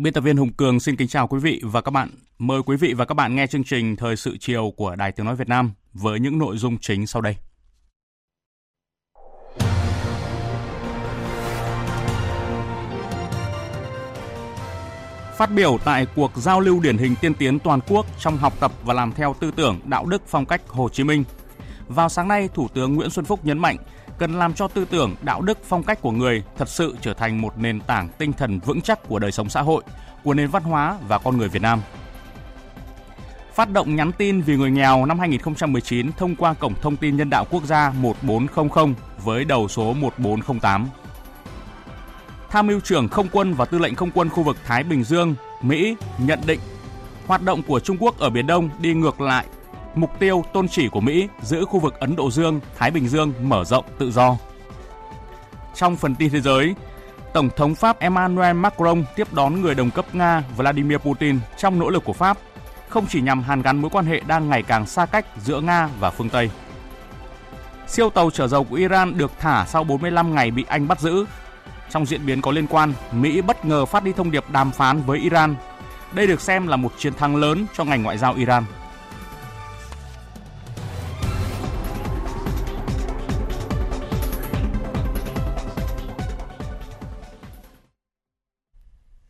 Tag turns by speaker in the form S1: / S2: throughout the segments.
S1: Biên tập viên Hùng Cường xin kính chào quý vị và các bạn. Mời quý vị và các bạn nghe chương trình Thời sự chiều của Đài Tiếng Nói Việt Nam với những nội dung chính sau đây. Phát biểu tại cuộc giao lưu điển hình tiên tiến toàn quốc trong học tập và làm theo tư tưởng đạo đức phong cách Hồ Chí Minh. Vào sáng nay, Thủ tướng Nguyễn Xuân Phúc nhấn mạnh cần làm cho tư tưởng, đạo đức, phong cách của người thật sự trở thành một nền tảng tinh thần vững chắc của đời sống xã hội, của nền văn hóa và con người Việt Nam. Phát động nhắn tin vì người nghèo năm 2019 thông qua Cổng Thông tin Nhân đạo Quốc gia 1400 với đầu số 1408. Tham mưu trưởng không quân và tư lệnh không quân khu vực Thái Bình Dương, Mỹ nhận định hoạt động của Trung Quốc ở Biển Đông đi ngược lại mục tiêu tôn chỉ của Mỹ giữ khu vực Ấn Độ Dương, Thái Bình Dương mở rộng tự do. Trong phần tin thế giới, Tổng thống Pháp Emmanuel Macron tiếp đón người đồng cấp Nga Vladimir Putin trong nỗ lực của Pháp không chỉ nhằm hàn gắn mối quan hệ đang ngày càng xa cách giữa Nga và phương Tây. Siêu tàu chở dầu của Iran được thả sau 45 ngày bị Anh bắt giữ. Trong diễn biến có liên quan, Mỹ bất ngờ phát đi thông điệp đàm phán với Iran. Đây được xem là một chiến thắng lớn cho ngành ngoại giao Iran.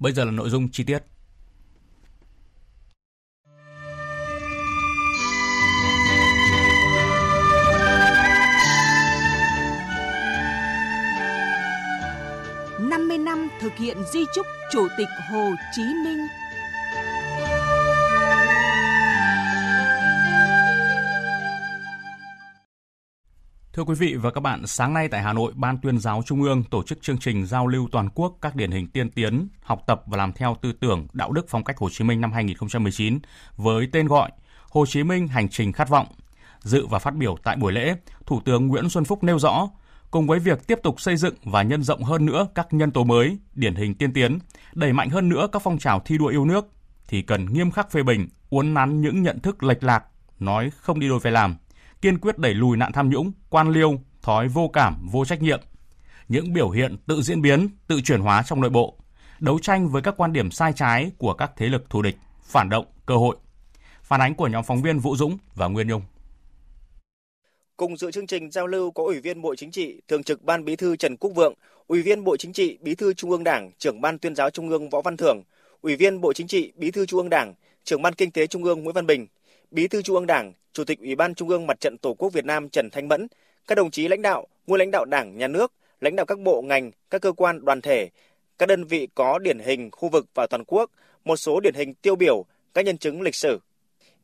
S1: Bây giờ là nội dung chi tiết.
S2: năm mươi năm thực hiện di chúc Chủ tịch Hồ Chí Minh
S1: Thưa quý vị và các bạn, sáng nay tại Hà Nội, Ban tuyên giáo Trung ương tổ chức chương trình giao lưu toàn quốc các điển hình tiên tiến, học tập và làm theo tư tưởng, đạo đức phong cách Hồ Chí Minh năm 2019 với tên gọi Hồ Chí Minh hành trình khát vọng. Dự và phát biểu tại buổi lễ, Thủ tướng Nguyễn Xuân Phúc nêu rõ, cùng với việc tiếp tục xây dựng và nhân rộng hơn nữa các nhân tố mới, điển hình tiên tiến, đẩy mạnh hơn nữa các phong trào thi đua yêu nước, thì cần nghiêm khắc phê bình, uốn nắn những nhận thức lệch lạc, nói không đi đôi với làm – kiên quyết đẩy lùi nạn tham nhũng, quan liêu, thói vô cảm, vô trách nhiệm, những biểu hiện tự diễn biến, tự chuyển hóa trong nội bộ, đấu tranh với các quan điểm sai trái của các thế lực thù địch, phản động, cơ hội. Phản ánh của nhóm phóng viên Vũ Dũng và Nguyên Nhung.
S3: Cùng dự chương trình giao lưu có Ủy viên Bộ Chính trị, Thường trực Ban Bí thư Trần Quốc Vượng, Ủy viên Bộ Chính trị, Bí thư Trung ương Đảng, Trưởng Ban Tuyên giáo Trung ương Võ Văn Thưởng, Ủy viên Bộ Chính trị, Bí thư Trung ương Đảng, Trưởng Ban Kinh tế Trung ương Nguyễn Văn Bình, Bí thư Trung ương Đảng, Chủ tịch Ủy ban Trung ương Mặt trận Tổ quốc Việt Nam Trần Thanh Mẫn, các đồng chí lãnh đạo, nguyên lãnh đạo Đảng, Nhà nước, lãnh đạo các bộ ngành, các cơ quan đoàn thể, các đơn vị có điển hình khu vực và toàn quốc, một số điển hình tiêu biểu, các nhân chứng lịch sử.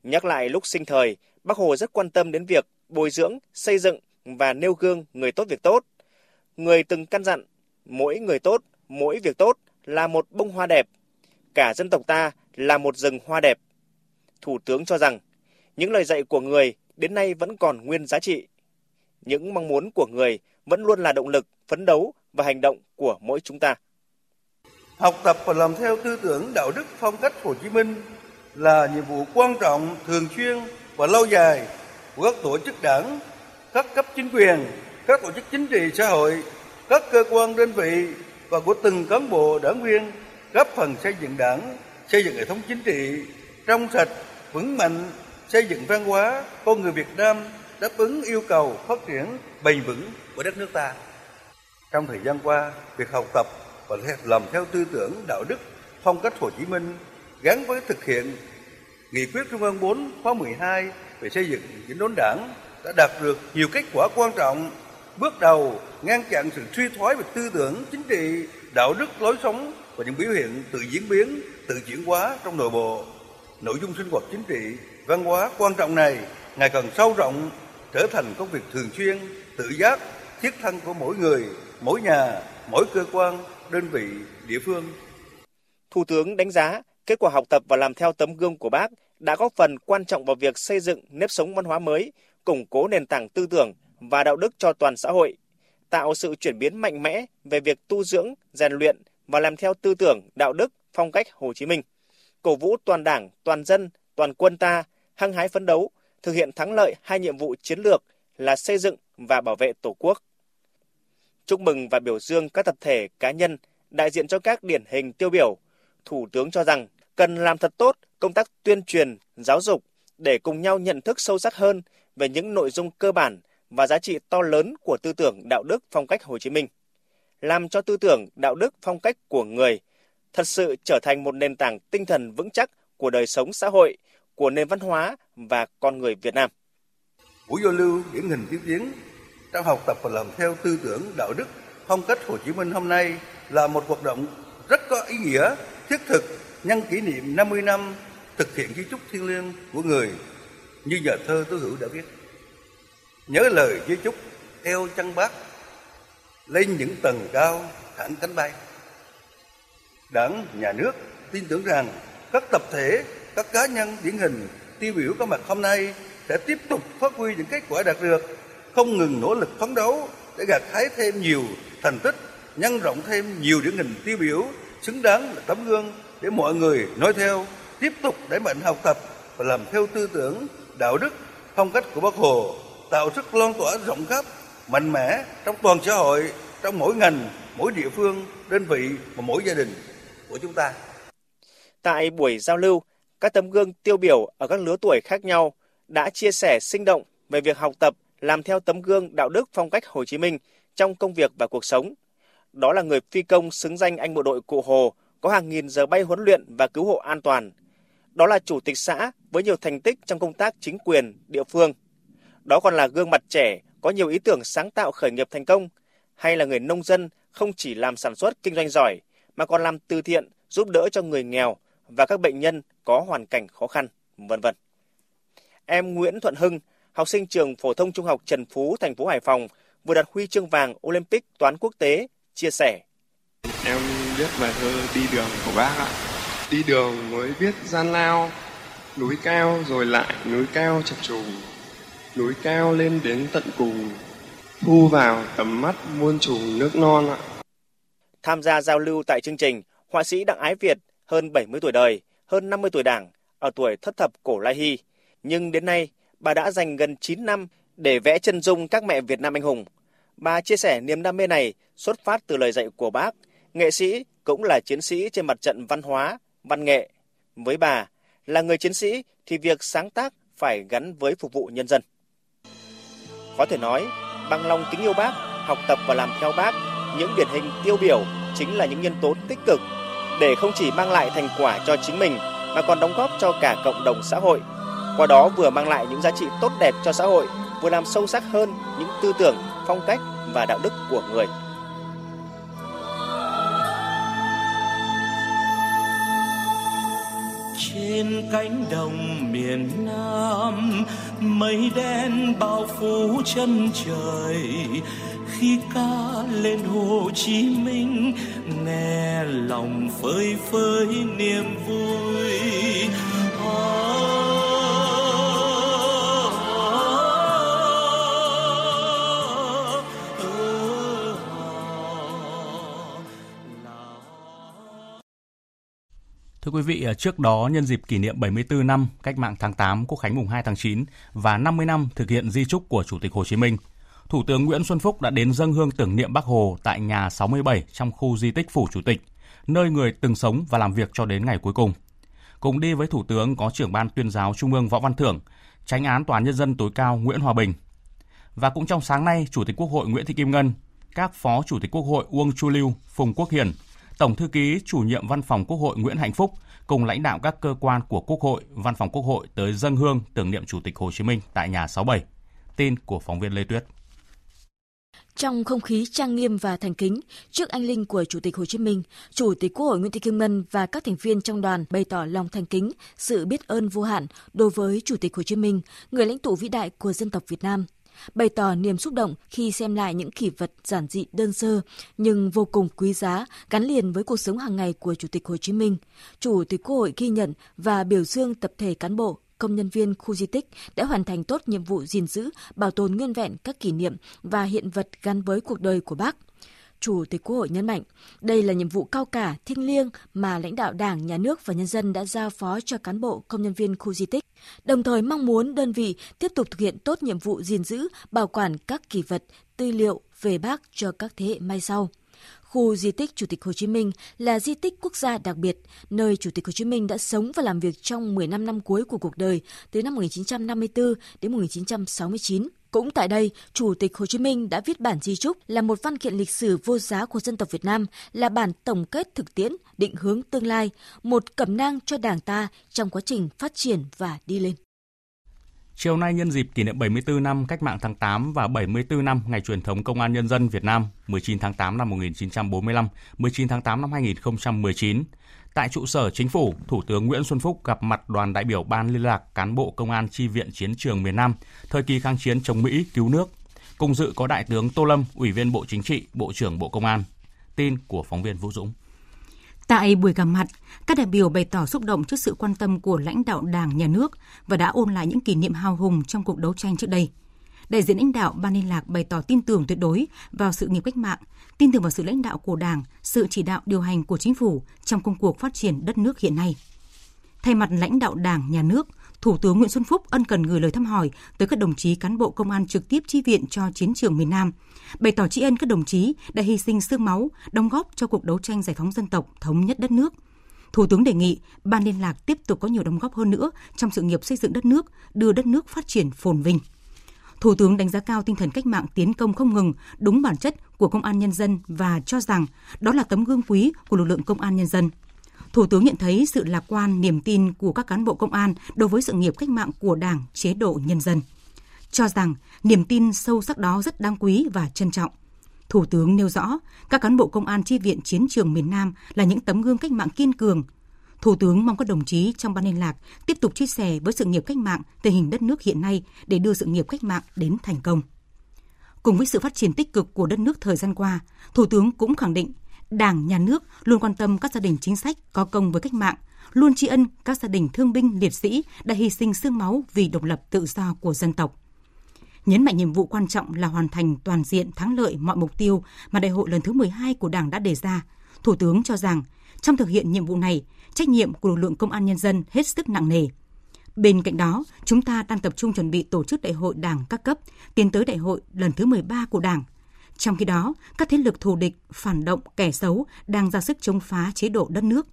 S3: Nhắc lại lúc sinh thời, Bác Hồ rất quan tâm đến việc bồi dưỡng, xây dựng và nêu gương người tốt việc tốt. Người từng căn dặn, mỗi người tốt, mỗi việc tốt là một bông hoa đẹp. Cả dân tộc ta là một rừng hoa đẹp. Thủ tướng cho rằng những lời dạy của người đến nay vẫn còn nguyên giá trị. Những mong muốn của người vẫn luôn là động lực, phấn đấu và hành động của mỗi chúng ta.
S4: Học tập và làm theo tư tưởng đạo đức phong cách Hồ Chí Minh là nhiệm vụ quan trọng, thường xuyên và lâu dài của các tổ chức đảng, các cấp chính quyền, các tổ chức chính trị xã hội, các cơ quan đơn vị và của từng cán bộ đảng viên góp phần xây dựng đảng, xây dựng hệ thống chính trị trong sạch, vững mạnh xây dựng văn hóa con người Việt Nam đáp ứng yêu cầu phát triển bền vững của đất nước ta. Trong thời gian qua, việc học tập và làm theo tư tưởng đạo đức phong cách Hồ Chí Minh gắn với thực hiện nghị quyết Trung ương 4 khóa 12 về xây dựng chỉnh đốn đảng đã đạt được nhiều kết quả quan trọng, bước đầu ngăn chặn sự suy thoái về tư tưởng, chính trị, đạo đức, lối sống và những biểu hiện tự diễn biến, tự chuyển hóa trong nội bộ. Nội dung sinh hoạt chính trị, văn hóa quan trọng này ngày càng sâu rộng, trở thành công việc thường xuyên, tự giác, thiết thân của mỗi người, mỗi nhà, mỗi cơ quan, đơn vị, địa phương.
S3: Thủ tướng đánh giá kết quả học tập và làm theo tấm gương của bác đã góp phần quan trọng vào việc xây dựng nếp sống văn hóa mới, củng cố nền tảng tư tưởng và đạo đức cho toàn xã hội, tạo sự chuyển biến mạnh mẽ về việc tu dưỡng, rèn luyện và làm theo tư tưởng, đạo đức, phong cách Hồ Chí Minh, cổ vũ toàn Đảng, toàn dân, toàn quân ta hăng hái phấn đấu, thực hiện thắng lợi hai nhiệm vụ chiến lược là xây dựng và bảo vệ Tổ quốc. Chúc mừng và biểu dương các tập thể cá nhân đại diện cho các điển hình tiêu biểu. Thủ tướng cho rằng cần làm thật tốt công tác tuyên truyền, giáo dục để cùng nhau nhận thức sâu sắc hơn về những nội dung cơ bản và giá trị to lớn của tư tưởng đạo đức phong cách Hồ Chí Minh. Làm cho tư tưởng đạo đức phong cách của người thật sự trở thành một nền tảng tinh thần vững chắc của đời sống xã hội, của nền văn hóa và con người Việt Nam.
S4: Buổi giao lưu điển hình tiên tiến trong học tập và làm theo tư tưởng đạo đức phong cách Hồ Chí Minh hôm nay là một hoạt động rất có ý nghĩa, thiết thực nhân kỷ niệm 50 năm thực hiện di chúc thiêng liêng của người như nhà thơ Tố Hữu đã viết. Nhớ lời di chúc theo chân bác lên những tầng cao thẳng cánh bay. Đảng, nhà nước tin tưởng rằng các tập thể, các cá nhân điển hình tiêu biểu có mặt hôm nay sẽ tiếp tục phát huy những kết quả đạt được, không ngừng nỗ lực phấn đấu để gặt hái thêm nhiều thành tích, nhân rộng thêm nhiều điển hình tiêu biểu xứng đáng là tấm gương để mọi người nói theo, tiếp tục đẩy mạnh học tập và làm theo tư tưởng, đạo đức, phong cách của Bác Hồ, tạo sức lan tỏa rộng khắp, mạnh mẽ trong toàn xã hội, trong mỗi ngành, mỗi địa phương, đơn vị và mỗi gia đình của chúng ta.
S3: Tại buổi giao lưu, các tấm gương tiêu biểu ở các lứa tuổi khác nhau đã chia sẻ sinh động về việc học tập, làm theo tấm gương đạo đức phong cách Hồ Chí Minh trong công việc và cuộc sống. Đó là người phi công xứng danh anh bộ đội Cụ Hồ có hàng nghìn giờ bay huấn luyện và cứu hộ an toàn. Đó là chủ tịch xã với nhiều thành tích trong công tác chính quyền, địa phương. Đó còn là gương mặt trẻ có nhiều ý tưởng sáng tạo khởi nghiệp thành công, hay là người nông dân không chỉ làm sản xuất kinh doanh giỏi mà còn làm từ thiện giúp đỡ cho người nghèo và các bệnh nhân có hoàn cảnh khó khăn, vân vân. Em Nguyễn Thuận Hưng, học sinh trường phổ thông trung học Trần Phú, thành phố Hải Phòng, vừa đạt huy chương vàng Olympic toán quốc tế, chia sẻ.
S5: Em viết bài thơ Đi đường của bác ạ. Đi đường mới viết gian lao, núi cao rồi lại núi cao chập trùng, núi cao lên đến tận cùng, thu vào tầm mắt muôn trùng nước non ạ.
S3: Tham gia giao lưu tại chương trình, họa sĩ Đặng Ái Việt, hơn 70 tuổi đời, hơn 50 tuổi đảng, ở tuổi thất thập cổ lai hy. Nhưng đến nay, bà đã dành gần 9 năm để vẽ chân dung các mẹ Việt Nam anh hùng. Bà chia sẻ niềm đam mê này xuất phát từ lời dạy của bác, nghệ sĩ cũng là chiến sĩ trên mặt trận văn hóa, văn nghệ. Với bà, là người chiến sĩ thì việc sáng tác phải gắn với phục vụ nhân dân. Có thể nói, bằng lòng kính yêu bác, học tập và làm theo bác, những điển hình tiêu biểu chính là những nhân tố tích cực để không chỉ mang lại thành quả cho chính mình mà còn đóng góp cho cả cộng đồng xã hội. Qua đó vừa mang lại những giá trị tốt đẹp cho xã hội, vừa làm sâu sắc hơn những tư tưởng, phong cách và đạo đức của người.
S6: Trên cánh đồng miền Nam, mây đen bao phủ chân trời. Khi ca lên Hồ Chí Minh, nghe lòng phơi phới niềm vui.
S1: À, Thưa quý vị, à, trước đó nhân dịp kỷ niệm 74 năm Cách mạng tháng 8 Quốc khánh mùng 2 tháng 9 và 50 năm thực hiện di trúc của Chủ tịch Hồ Chí Minh, Thủ tướng Nguyễn Xuân Phúc đã đến dâng hương tưởng niệm Bác Hồ tại nhà 67 trong khu di tích Phủ Chủ tịch, nơi người từng sống và làm việc cho đến ngày cuối cùng. Cùng đi với Thủ tướng có trưởng ban tuyên giáo Trung ương Võ Văn Thưởng, tránh án Tòa án Nhân dân tối cao Nguyễn Hòa Bình. Và cũng trong sáng nay, Chủ tịch Quốc hội Nguyễn Thị Kim Ngân, các Phó Chủ tịch Quốc hội Uông Chu Lưu, Phùng Quốc Hiền. Tổng thư ký chủ nhiệm Văn phòng Quốc hội Nguyễn Hạnh Phúc cùng lãnh đạo các cơ quan của Quốc hội, Văn phòng Quốc hội tới dân hương tưởng niệm Chủ tịch Hồ Chí Minh tại nhà 67. Tin của phóng viên Lê Tuyết.
S7: Trong không khí trang nghiêm và thành kính, trước anh linh của Chủ tịch Hồ Chí Minh, Chủ tịch Quốc hội Nguyễn Thị Kim Ngân và các thành viên trong đoàn bày tỏ lòng thành kính, sự biết ơn vô hạn đối với Chủ tịch Hồ Chí Minh, người lãnh tụ vĩ đại của dân tộc Việt Nam. Bày tỏ niềm xúc động khi xem lại những kỷ vật giản dị đơn sơ nhưng vô cùng quý giá gắn liền với cuộc sống hàng ngày của Chủ tịch Hồ Chí Minh. Chủ tịch Quốc hội ghi nhận và biểu dương tập thể cán bộ, công nhân viên khu di tích đã hoàn thành tốt nhiệm vụ gìn giữ, bảo tồn nguyên vẹn các kỷ niệm và hiện vật gắn với cuộc đời của bác. Chủ tịch Quốc hội nhấn mạnh, đây là nhiệm vụ cao cả, thiêng liêng mà lãnh đạo Đảng, Nhà nước và nhân dân đã giao phó cho cán bộ công nhân viên khu di tích, đồng thời mong muốn đơn vị tiếp tục thực hiện tốt nhiệm vụ gìn giữ, bảo quản các kỷ vật, tư liệu về bác cho các thế hệ mai sau. Khu di tích Chủ tịch Hồ Chí Minh là di tích quốc gia đặc biệt, nơi Chủ tịch Hồ Chí Minh đã sống và làm việc trong 15 năm cuối của cuộc đời, từ năm 1954 đến 1969. Cũng tại đây, Chủ tịch Hồ Chí Minh đã viết bản di trúc là một văn kiện lịch sử vô giá của dân tộc Việt Nam, là bản tổng kết thực tiễn, định hướng tương lai, một cẩm nang cho Đảng ta trong quá trình phát triển và đi lên.
S1: Chiều nay nhân dịp kỷ niệm 74 năm Cách mạng tháng 8 và 74 năm Ngày truyền thống Công an Nhân dân Việt Nam 19 tháng 8 năm 1945, 19 tháng 8 năm 2019, tại trụ sở chính phủ, Thủ tướng Nguyễn Xuân Phúc gặp mặt đoàn đại biểu Ban liên lạc cán bộ công an chi viện chiến trường miền Nam, thời kỳ kháng chiến chống Mỹ cứu nước. Cùng dự có Đại tướng Tô Lâm, Ủy viên Bộ Chính trị, Bộ trưởng Bộ Công an. Tin của phóng viên Vũ Dũng.
S8: Tại buổi gặp mặt, các đại biểu bày tỏ xúc động trước sự quan tâm của lãnh đạo Đảng, Nhà nước và đã ôn lại những kỷ niệm hào hùng trong cuộc đấu tranh trước đây. Đại diện lãnh đạo Ban liên lạc bày tỏ tin tưởng tuyệt đối vào sự nghiệp cách mạng, tin tưởng vào sự lãnh đạo của Đảng, sự chỉ đạo điều hành của chính phủ trong công cuộc phát triển đất nước hiện nay. Thay mặt lãnh đạo Đảng, Nhà nước, Thủ tướng Nguyễn Xuân Phúc ân cần gửi lời thăm hỏi tới các đồng chí cán bộ công an trực tiếp chi viện cho chiến trường miền Nam, bày tỏ tri ân các đồng chí đã hy sinh xương máu, đóng góp cho cuộc đấu tranh giải phóng dân tộc, thống nhất đất nước. Thủ tướng đề nghị ban liên lạc tiếp tục có nhiều đóng góp hơn nữa trong sự nghiệp xây dựng đất nước, đưa đất nước phát triển phồn vinh. Thủ tướng đánh giá cao tinh thần cách mạng tiến công không ngừng, đúng bản chất của công an nhân dân và cho rằng đó là tấm gương quý của lực lượng công an nhân dân. Thủ tướng nhận thấy sự lạc quan, niềm tin của các cán bộ công an đối với sự nghiệp cách mạng của Đảng, chế độ nhân dân. Cho rằng niềm tin sâu sắc đó rất đáng quý và trân trọng. Thủ tướng nêu rõ, các cán bộ công an chi viện chiến trường miền Nam là những tấm gương cách mạng kiên cường. Thủ tướng mong các đồng chí trong ban liên lạc tiếp tục chia sẻ với sự nghiệp cách mạng tình hình đất nước hiện nay để đưa sự nghiệp cách mạng đến thành công. Cùng với sự phát triển tích cực của đất nước thời gian qua, Thủ tướng cũng khẳng định Đảng, Nhà nước luôn quan tâm các gia đình chính sách có công với cách mạng, luôn tri ân các gia đình thương binh liệt sĩ đã hy sinh xương máu vì độc lập tự do của dân tộc. Nhấn mạnh nhiệm vụ quan trọng là hoàn thành toàn diện thắng lợi mọi mục tiêu mà đại hội lần thứ 12 của Đảng đã đề ra. Thủ tướng cho rằng, trong thực hiện nhiệm vụ này, trách nhiệm của lực lượng công an nhân dân hết sức nặng nề. Bên cạnh đó, chúng ta đang tập trung chuẩn bị tổ chức đại hội Đảng các cấp, tiến tới đại hội lần thứ 13 của Đảng, trong khi đó, các thế lực thù địch, phản động, kẻ xấu đang ra sức chống phá chế độ đất nước.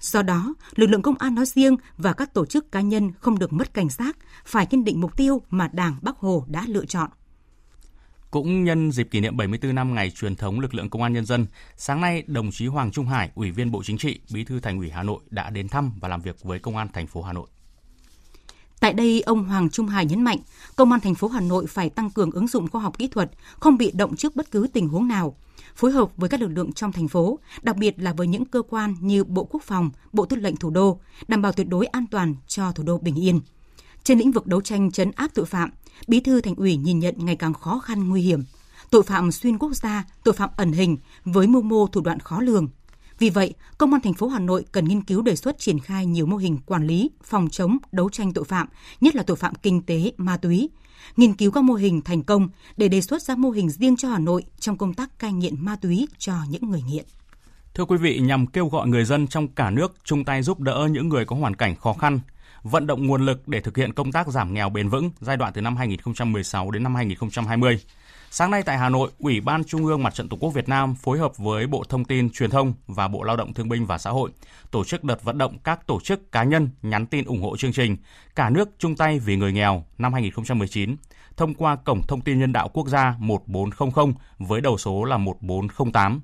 S8: Do đó, lực lượng công an nói riêng và các tổ chức cá nhân không được mất cảnh giác, phải kiên định mục tiêu mà Đảng Bắc Hồ đã lựa chọn.
S1: Cũng nhân dịp kỷ niệm 74 năm ngày truyền thống lực lượng công an nhân dân, sáng nay đồng chí Hoàng Trung Hải, Ủy viên Bộ Chính trị, Bí thư Thành ủy Hà Nội đã đến thăm và làm việc với công an thành phố Hà Nội.
S8: Tại đây, ông Hoàng Trung Hải nhấn mạnh, Công an thành phố Hà Nội phải tăng cường ứng dụng khoa học kỹ thuật, không bị động trước bất cứ tình huống nào, phối hợp với các lực lượng trong thành phố, đặc biệt là với những cơ quan như Bộ Quốc phòng, Bộ Tư lệnh Thủ đô, đảm bảo tuyệt đối an toàn cho thủ đô bình yên. Trên lĩnh vực đấu tranh chấn áp tội phạm, Bí thư Thành ủy nhìn nhận ngày càng khó khăn nguy hiểm. Tội phạm xuyên quốc gia, tội phạm ẩn hình với mưu mô thủ đoạn khó lường, vì vậy, Công an thành phố Hà Nội cần nghiên cứu đề xuất triển khai nhiều mô hình quản lý, phòng chống, đấu tranh tội phạm, nhất là tội phạm kinh tế, ma túy, nghiên cứu các mô hình thành công để đề xuất ra mô hình riêng cho Hà Nội trong công tác cai nghiện ma túy cho những người nghiện.
S1: Thưa quý vị, nhằm kêu gọi người dân trong cả nước chung tay giúp đỡ những người có hoàn cảnh khó khăn, vận động nguồn lực để thực hiện công tác giảm nghèo bền vững giai đoạn từ năm 2016 đến năm 2020. Sáng nay tại Hà Nội, Ủy ban Trung ương Mặt trận Tổ quốc Việt Nam phối hợp với Bộ Thông tin Truyền thông và Bộ Lao động Thương binh và Xã hội tổ chức đợt vận động các tổ chức cá nhân nhắn tin ủng hộ chương trình Cả nước chung tay vì người nghèo năm 2019 thông qua cổng thông tin nhân đạo quốc gia 1400 với đầu số là 1408.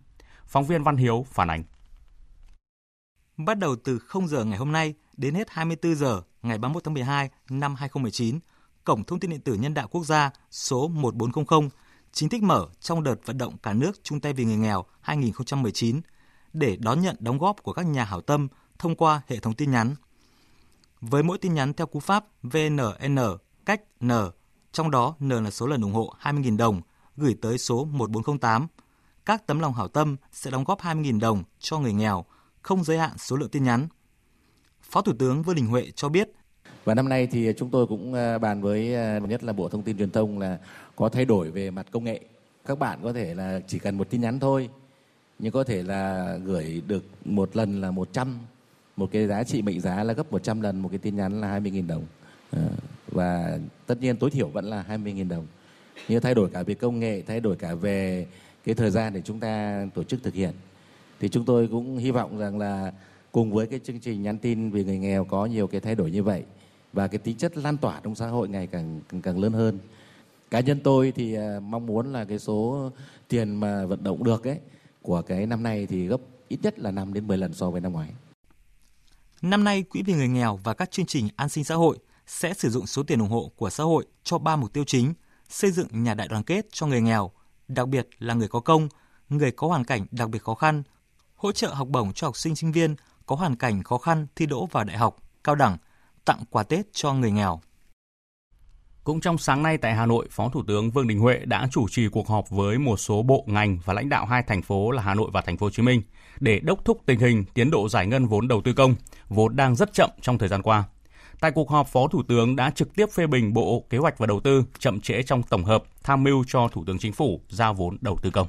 S1: Phóng viên Văn Hiếu phản ánh.
S9: Bắt đầu từ 0 giờ ngày hôm nay đến hết 24 giờ ngày 31 tháng 12 năm 2019, Cổng Thông tin điện tử Nhân đạo Quốc gia số 1400 chính thức mở trong đợt vận động cả nước chung tay vì người nghèo 2019 để đón nhận đóng góp của các nhà hảo tâm thông qua hệ thống tin nhắn. Với mỗi tin nhắn theo cú pháp VNN cách N, trong đó N là số lần ủng hộ 20.000 đồng, gửi tới số 1408. Các tấm lòng hảo tâm sẽ đóng góp 20.000 đồng cho người nghèo, không giới hạn số lượng tin nhắn. Phó Thủ tướng Vương Đình Huệ cho biết
S10: và năm nay thì chúng tôi cũng à, bàn với à, nhất là Bộ Thông tin Truyền thông là có thay đổi về mặt công nghệ. Các bạn có thể là chỉ cần một tin nhắn thôi, nhưng có thể là gửi được một lần là 100, một cái giá trị mệnh giá là gấp 100 lần một cái tin nhắn là 20.000 đồng. À, và tất nhiên tối thiểu vẫn là 20.000 đồng. Nhưng thay đổi cả về công nghệ, thay đổi cả về cái thời gian để chúng ta tổ chức thực hiện. Thì chúng tôi cũng hy vọng rằng là cùng với cái chương trình nhắn tin vì người nghèo có nhiều cái thay đổi như vậy và cái tính chất lan tỏa trong xã hội ngày càng càng, càng lớn hơn. Cá nhân tôi thì à, mong muốn là cái số tiền mà vận động được ấy của cái năm nay thì gấp ít nhất là 5 đến 10 lần so với năm ngoái.
S9: Năm nay, Quỹ vì người nghèo và các chương trình an sinh xã hội sẽ sử dụng số tiền ủng hộ của xã hội cho ba mục tiêu chính: xây dựng nhà đại đoàn kết cho người nghèo, đặc biệt là người có công, người có hoàn cảnh đặc biệt khó khăn, hỗ trợ học bổng cho học sinh sinh viên có hoàn cảnh khó khăn thi đỗ vào đại học, cao đẳng, tặng quà Tết cho người nghèo.
S1: Cũng trong sáng nay tại Hà Nội, Phó Thủ tướng Vương Đình Huệ đã chủ trì cuộc họp với một số bộ ngành và lãnh đạo hai thành phố là Hà Nội và Thành phố Hồ Chí Minh để đốc thúc tình hình tiến độ giải ngân vốn đầu tư công, vốn đang rất chậm trong thời gian qua. Tại cuộc họp, Phó Thủ tướng đã trực tiếp phê bình Bộ Kế hoạch và Đầu tư chậm trễ trong tổng hợp, tham mưu cho Thủ tướng Chính phủ giao vốn đầu tư công.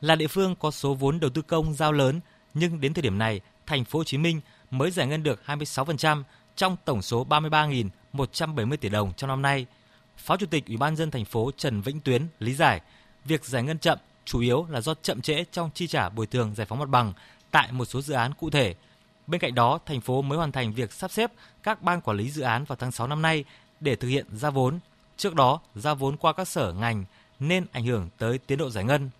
S9: Là địa phương có số vốn đầu tư công giao lớn, nhưng đến thời điểm này, Thành phố Hồ Chí Minh mới giải ngân được 26% trong tổng số 33.170 tỷ đồng trong năm nay. Phó Chủ tịch Ủy ban dân thành phố Trần Vĩnh Tuyến lý giải, việc giải ngân chậm chủ yếu là do chậm trễ trong chi trả bồi thường giải phóng mặt bằng tại một số dự án cụ thể. Bên cạnh đó, thành phố mới hoàn thành việc sắp xếp các ban quản lý dự án vào tháng 6 năm nay để thực hiện ra vốn. Trước đó, ra vốn qua các sở ngành nên ảnh hưởng tới tiến độ giải ngân.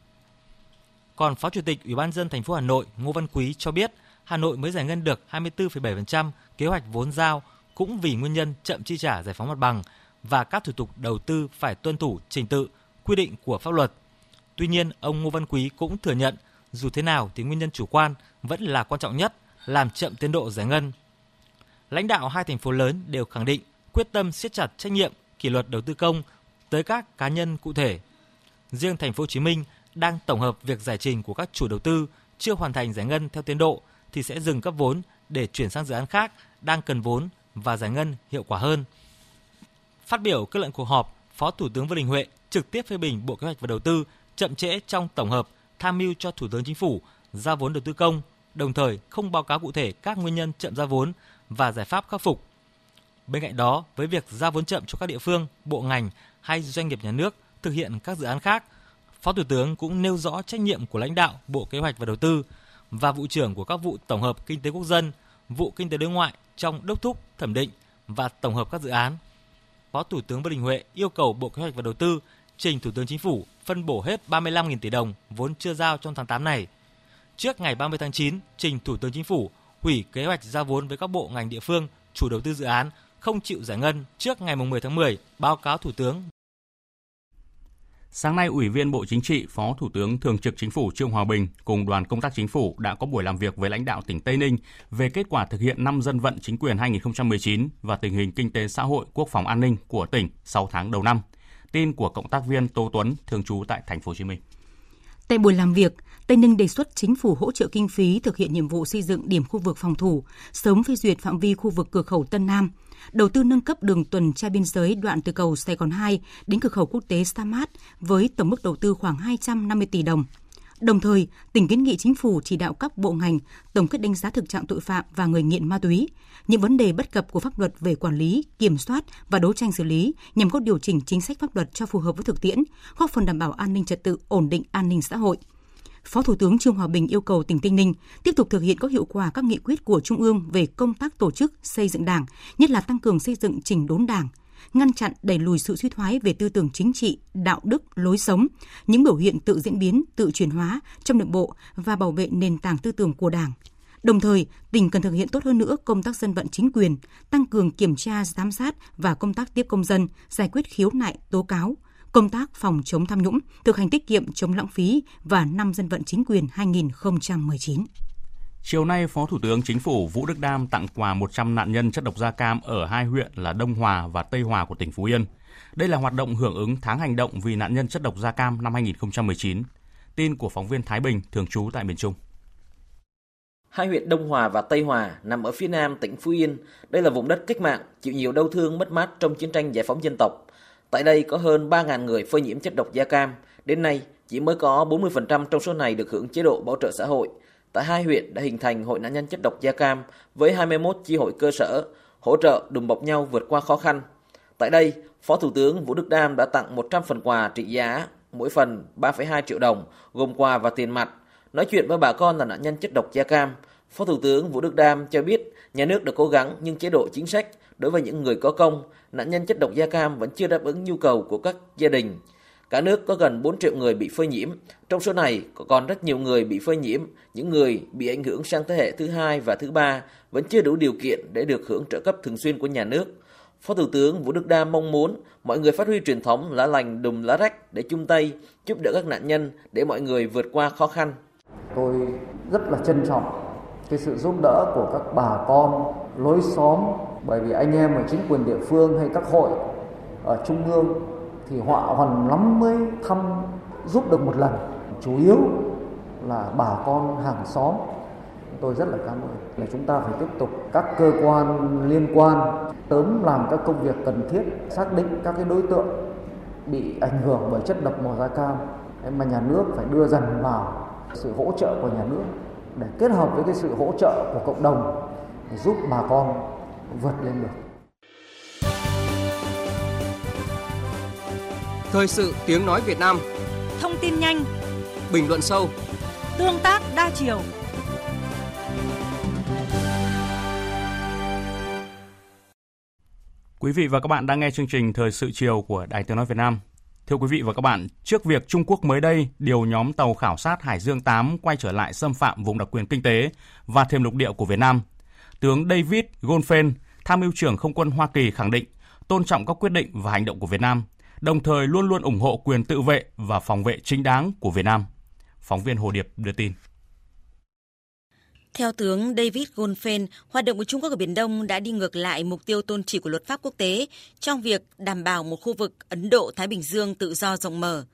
S9: Còn Phó Chủ tịch Ủy ban dân thành phố Hà Nội Ngô Văn Quý cho biết, Hà Nội mới giải ngân được 24,7% kế hoạch vốn giao cũng vì nguyên nhân chậm chi trả giải phóng mặt bằng và các thủ tục đầu tư phải tuân thủ trình tự, quy định của pháp luật. Tuy nhiên, ông Ngô Văn Quý cũng thừa nhận dù thế nào thì nguyên nhân chủ quan vẫn là quan trọng nhất, làm chậm tiến độ giải ngân. Lãnh đạo hai thành phố lớn đều khẳng định quyết tâm siết chặt trách nhiệm kỷ luật đầu tư công tới các cá nhân cụ thể. Riêng thành phố Hồ Chí Minh đang tổng hợp việc giải trình của các chủ đầu tư chưa hoàn thành giải ngân theo tiến độ thì sẽ dừng cấp vốn để chuyển sang dự án khác đang cần vốn và giải ngân hiệu quả hơn. Phát biểu kết luận cuộc họp, Phó Thủ tướng Vương Đình Huệ trực tiếp phê bình Bộ Kế hoạch và Đầu tư chậm trễ trong tổng hợp tham mưu cho Thủ tướng Chính phủ ra vốn đầu tư công, đồng thời không báo cáo cụ thể các nguyên nhân chậm ra vốn và giải pháp khắc phục. Bên cạnh đó, với việc ra vốn chậm cho các địa phương, bộ ngành hay doanh nghiệp nhà nước thực hiện các dự án khác, Phó Thủ tướng cũng nêu rõ trách nhiệm của lãnh đạo Bộ Kế hoạch và Đầu tư và vụ trưởng của các vụ tổng hợp kinh tế quốc dân, vụ kinh tế đối ngoại trong đốc thúc, thẩm định và tổng hợp các dự án. Phó Thủ tướng Vương Đình Huệ yêu cầu Bộ Kế hoạch và Đầu tư trình Thủ tướng Chính phủ phân bổ hết 35.000 tỷ đồng vốn chưa giao trong tháng 8 này. Trước ngày 30 tháng 9, trình Thủ tướng Chính phủ hủy kế hoạch giao vốn với các bộ ngành địa phương chủ đầu tư dự án không chịu giải ngân trước ngày 10 tháng 10, báo cáo Thủ tướng
S1: Sáng nay, Ủy viên Bộ Chính trị, Phó Thủ tướng Thường trực Chính phủ Trương Hòa Bình cùng đoàn công tác chính phủ đã có buổi làm việc với lãnh đạo tỉnh Tây Ninh về kết quả thực hiện năm dân vận chính quyền 2019 và tình hình kinh tế xã hội, quốc phòng an ninh của tỉnh sau tháng đầu năm. Tin của cộng tác viên Tô Tuấn, thường trú tại thành phố Hồ Chí Minh.
S8: Tại buổi làm việc, Tây Ninh đề xuất chính phủ hỗ trợ kinh phí thực hiện nhiệm vụ xây dựng điểm khu vực phòng thủ, sớm phê duyệt phạm vi khu vực cửa khẩu Tân Nam, đầu tư nâng cấp đường tuần tra biên giới đoạn từ cầu Sài Gòn 2 đến cửa khẩu quốc tế Samat với tổng mức đầu tư khoảng 250 tỷ đồng. Đồng thời, tỉnh kiến nghị chính phủ chỉ đạo các bộ ngành tổng kết đánh giá thực trạng tội phạm và người nghiện ma túy, những vấn đề bất cập của pháp luật về quản lý, kiểm soát và đấu tranh xử lý nhằm có điều chỉnh chính sách pháp luật cho phù hợp với thực tiễn, góp phần đảm bảo an ninh trật tự, ổn định an ninh xã hội. Phó Thủ tướng Trương Hòa Bình yêu cầu tỉnh Tây Ninh tiếp tục thực hiện có hiệu quả các nghị quyết của Trung ương về công tác tổ chức xây dựng Đảng, nhất là tăng cường xây dựng chỉnh đốn Đảng, ngăn chặn đẩy lùi sự suy thoái về tư tưởng chính trị, đạo đức, lối sống, những biểu hiện tự diễn biến, tự chuyển hóa trong nội bộ và bảo vệ nền tảng tư tưởng của Đảng. Đồng thời, tỉnh cần thực hiện tốt hơn nữa công tác dân vận chính quyền, tăng cường kiểm tra, giám sát và công tác tiếp công dân, giải quyết khiếu nại, tố cáo, công tác phòng chống tham nhũng, thực hành tiết kiệm chống lãng phí và năm dân vận chính quyền 2019.
S1: Chiều nay, Phó Thủ tướng Chính phủ Vũ Đức Đam tặng quà 100 nạn nhân chất độc da cam ở hai huyện là Đông Hòa và Tây Hòa của tỉnh Phú Yên. Đây là hoạt động hưởng ứng tháng hành động vì nạn nhân chất độc da cam năm 2019. Tin của phóng viên Thái Bình thường trú tại miền Trung.
S11: Hai huyện Đông Hòa và Tây Hòa nằm ở phía nam tỉnh Phú Yên. Đây là vùng đất cách mạng, chịu nhiều đau thương mất mát trong chiến tranh giải phóng dân tộc. Tại đây có hơn 3.000 người phơi nhiễm chất độc da cam. Đến nay, chỉ mới có 40% trong số này được hưởng chế độ bảo trợ xã hội. Tại hai huyện đã hình thành Hội nạn nhân chất độc da cam với 21 chi hội cơ sở, hỗ trợ đùm bọc nhau vượt qua khó khăn. Tại đây, Phó Thủ tướng Vũ Đức Đam đã tặng 100 phần quà trị giá mỗi phần 3,2 triệu đồng, gồm quà và tiền mặt. Nói chuyện với bà con là nạn nhân chất độc da cam, Phó Thủ tướng Vũ Đức Đam cho biết nhà nước đã cố gắng nhưng chế độ chính sách đối với những người có công, nạn nhân chất độc da cam vẫn chưa đáp ứng nhu cầu của các gia đình. Cả nước có gần 4 triệu người bị phơi nhiễm, trong số này còn rất nhiều người bị phơi nhiễm, những người bị ảnh hưởng sang thế hệ thứ hai và thứ ba vẫn chưa đủ điều kiện để được hưởng trợ cấp thường xuyên của nhà nước. Phó Thủ tướng Vũ Đức Đam mong muốn mọi người phát huy truyền thống lá lành đùm lá rách để chung tay giúp đỡ các nạn nhân để mọi người vượt qua khó khăn.
S12: Tôi rất là trân trọng cái sự giúp đỡ của các bà con lối xóm bởi vì anh em ở chính quyền địa phương hay các hội ở trung ương thì họ hoàn lắm mới thăm giúp được một lần. Chủ yếu là bà con hàng xóm. Tôi rất là cảm ơn. Là chúng ta phải tiếp tục các cơ quan liên quan sớm làm các công việc cần thiết, xác định các cái đối tượng bị ảnh hưởng bởi chất độc màu da cam. Mà nhà nước phải đưa dần vào sự hỗ trợ của nhà nước để kết hợp với cái sự hỗ trợ của cộng đồng để giúp bà con vượt lên được.
S13: Thời sự tiếng nói Việt Nam
S2: Thông tin nhanh
S13: Bình luận sâu
S2: Tương tác đa chiều
S1: Quý vị và các bạn đang nghe chương trình Thời sự chiều của Đài Tiếng Nói Việt Nam. Thưa quý vị và các bạn, trước việc Trung Quốc mới đây điều nhóm tàu khảo sát Hải Dương 8 quay trở lại xâm phạm vùng đặc quyền kinh tế và thêm lục địa của Việt Nam, tướng David Goldfein, tham mưu trưởng không quân Hoa Kỳ khẳng định tôn trọng các quyết định và hành động của Việt Nam, đồng thời luôn luôn ủng hộ quyền tự vệ và phòng vệ chính đáng của Việt Nam. Phóng viên Hồ Điệp đưa tin.
S14: Theo tướng David Goldfein, hoạt động của Trung Quốc ở Biển Đông đã đi ngược lại mục tiêu tôn chỉ của luật pháp quốc tế trong việc đảm bảo một khu vực Ấn Độ-Thái Bình Dương tự do rộng mở.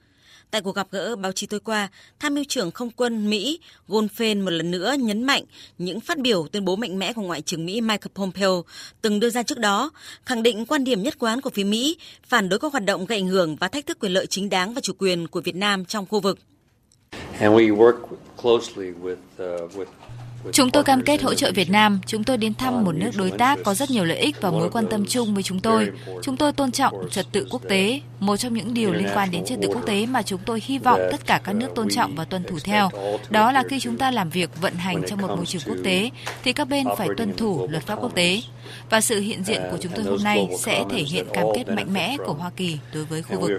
S14: Tại cuộc gặp gỡ báo chí tối qua, tham mưu trưởng không quân Mỹ Goldfein một lần nữa nhấn mạnh những phát biểu tuyên bố mạnh mẽ của Ngoại trưởng Mỹ Mike Pompeo từng đưa ra trước đó, khẳng định quan điểm nhất quán của phía Mỹ phản đối các hoạt động gây ảnh hưởng và thách thức quyền lợi chính đáng và chủ quyền của Việt Nam trong khu vực. And we work closely
S15: with, uh, with Chúng tôi cam kết hỗ trợ Việt Nam. Chúng tôi đến thăm một nước đối tác có rất nhiều lợi ích và mối quan tâm chung với chúng tôi. Chúng tôi tôn trọng trật tự quốc tế. Một trong những điều liên quan đến trật tự quốc tế mà chúng tôi hy vọng tất cả các nước tôn trọng và tuân thủ theo, đó là khi chúng ta làm việc vận hành trong một môi trường quốc tế, thì các bên phải tuân thủ luật pháp quốc tế. Và sự hiện diện của chúng tôi hôm nay sẽ thể hiện cam kết mạnh mẽ của Hoa Kỳ đối với khu vực.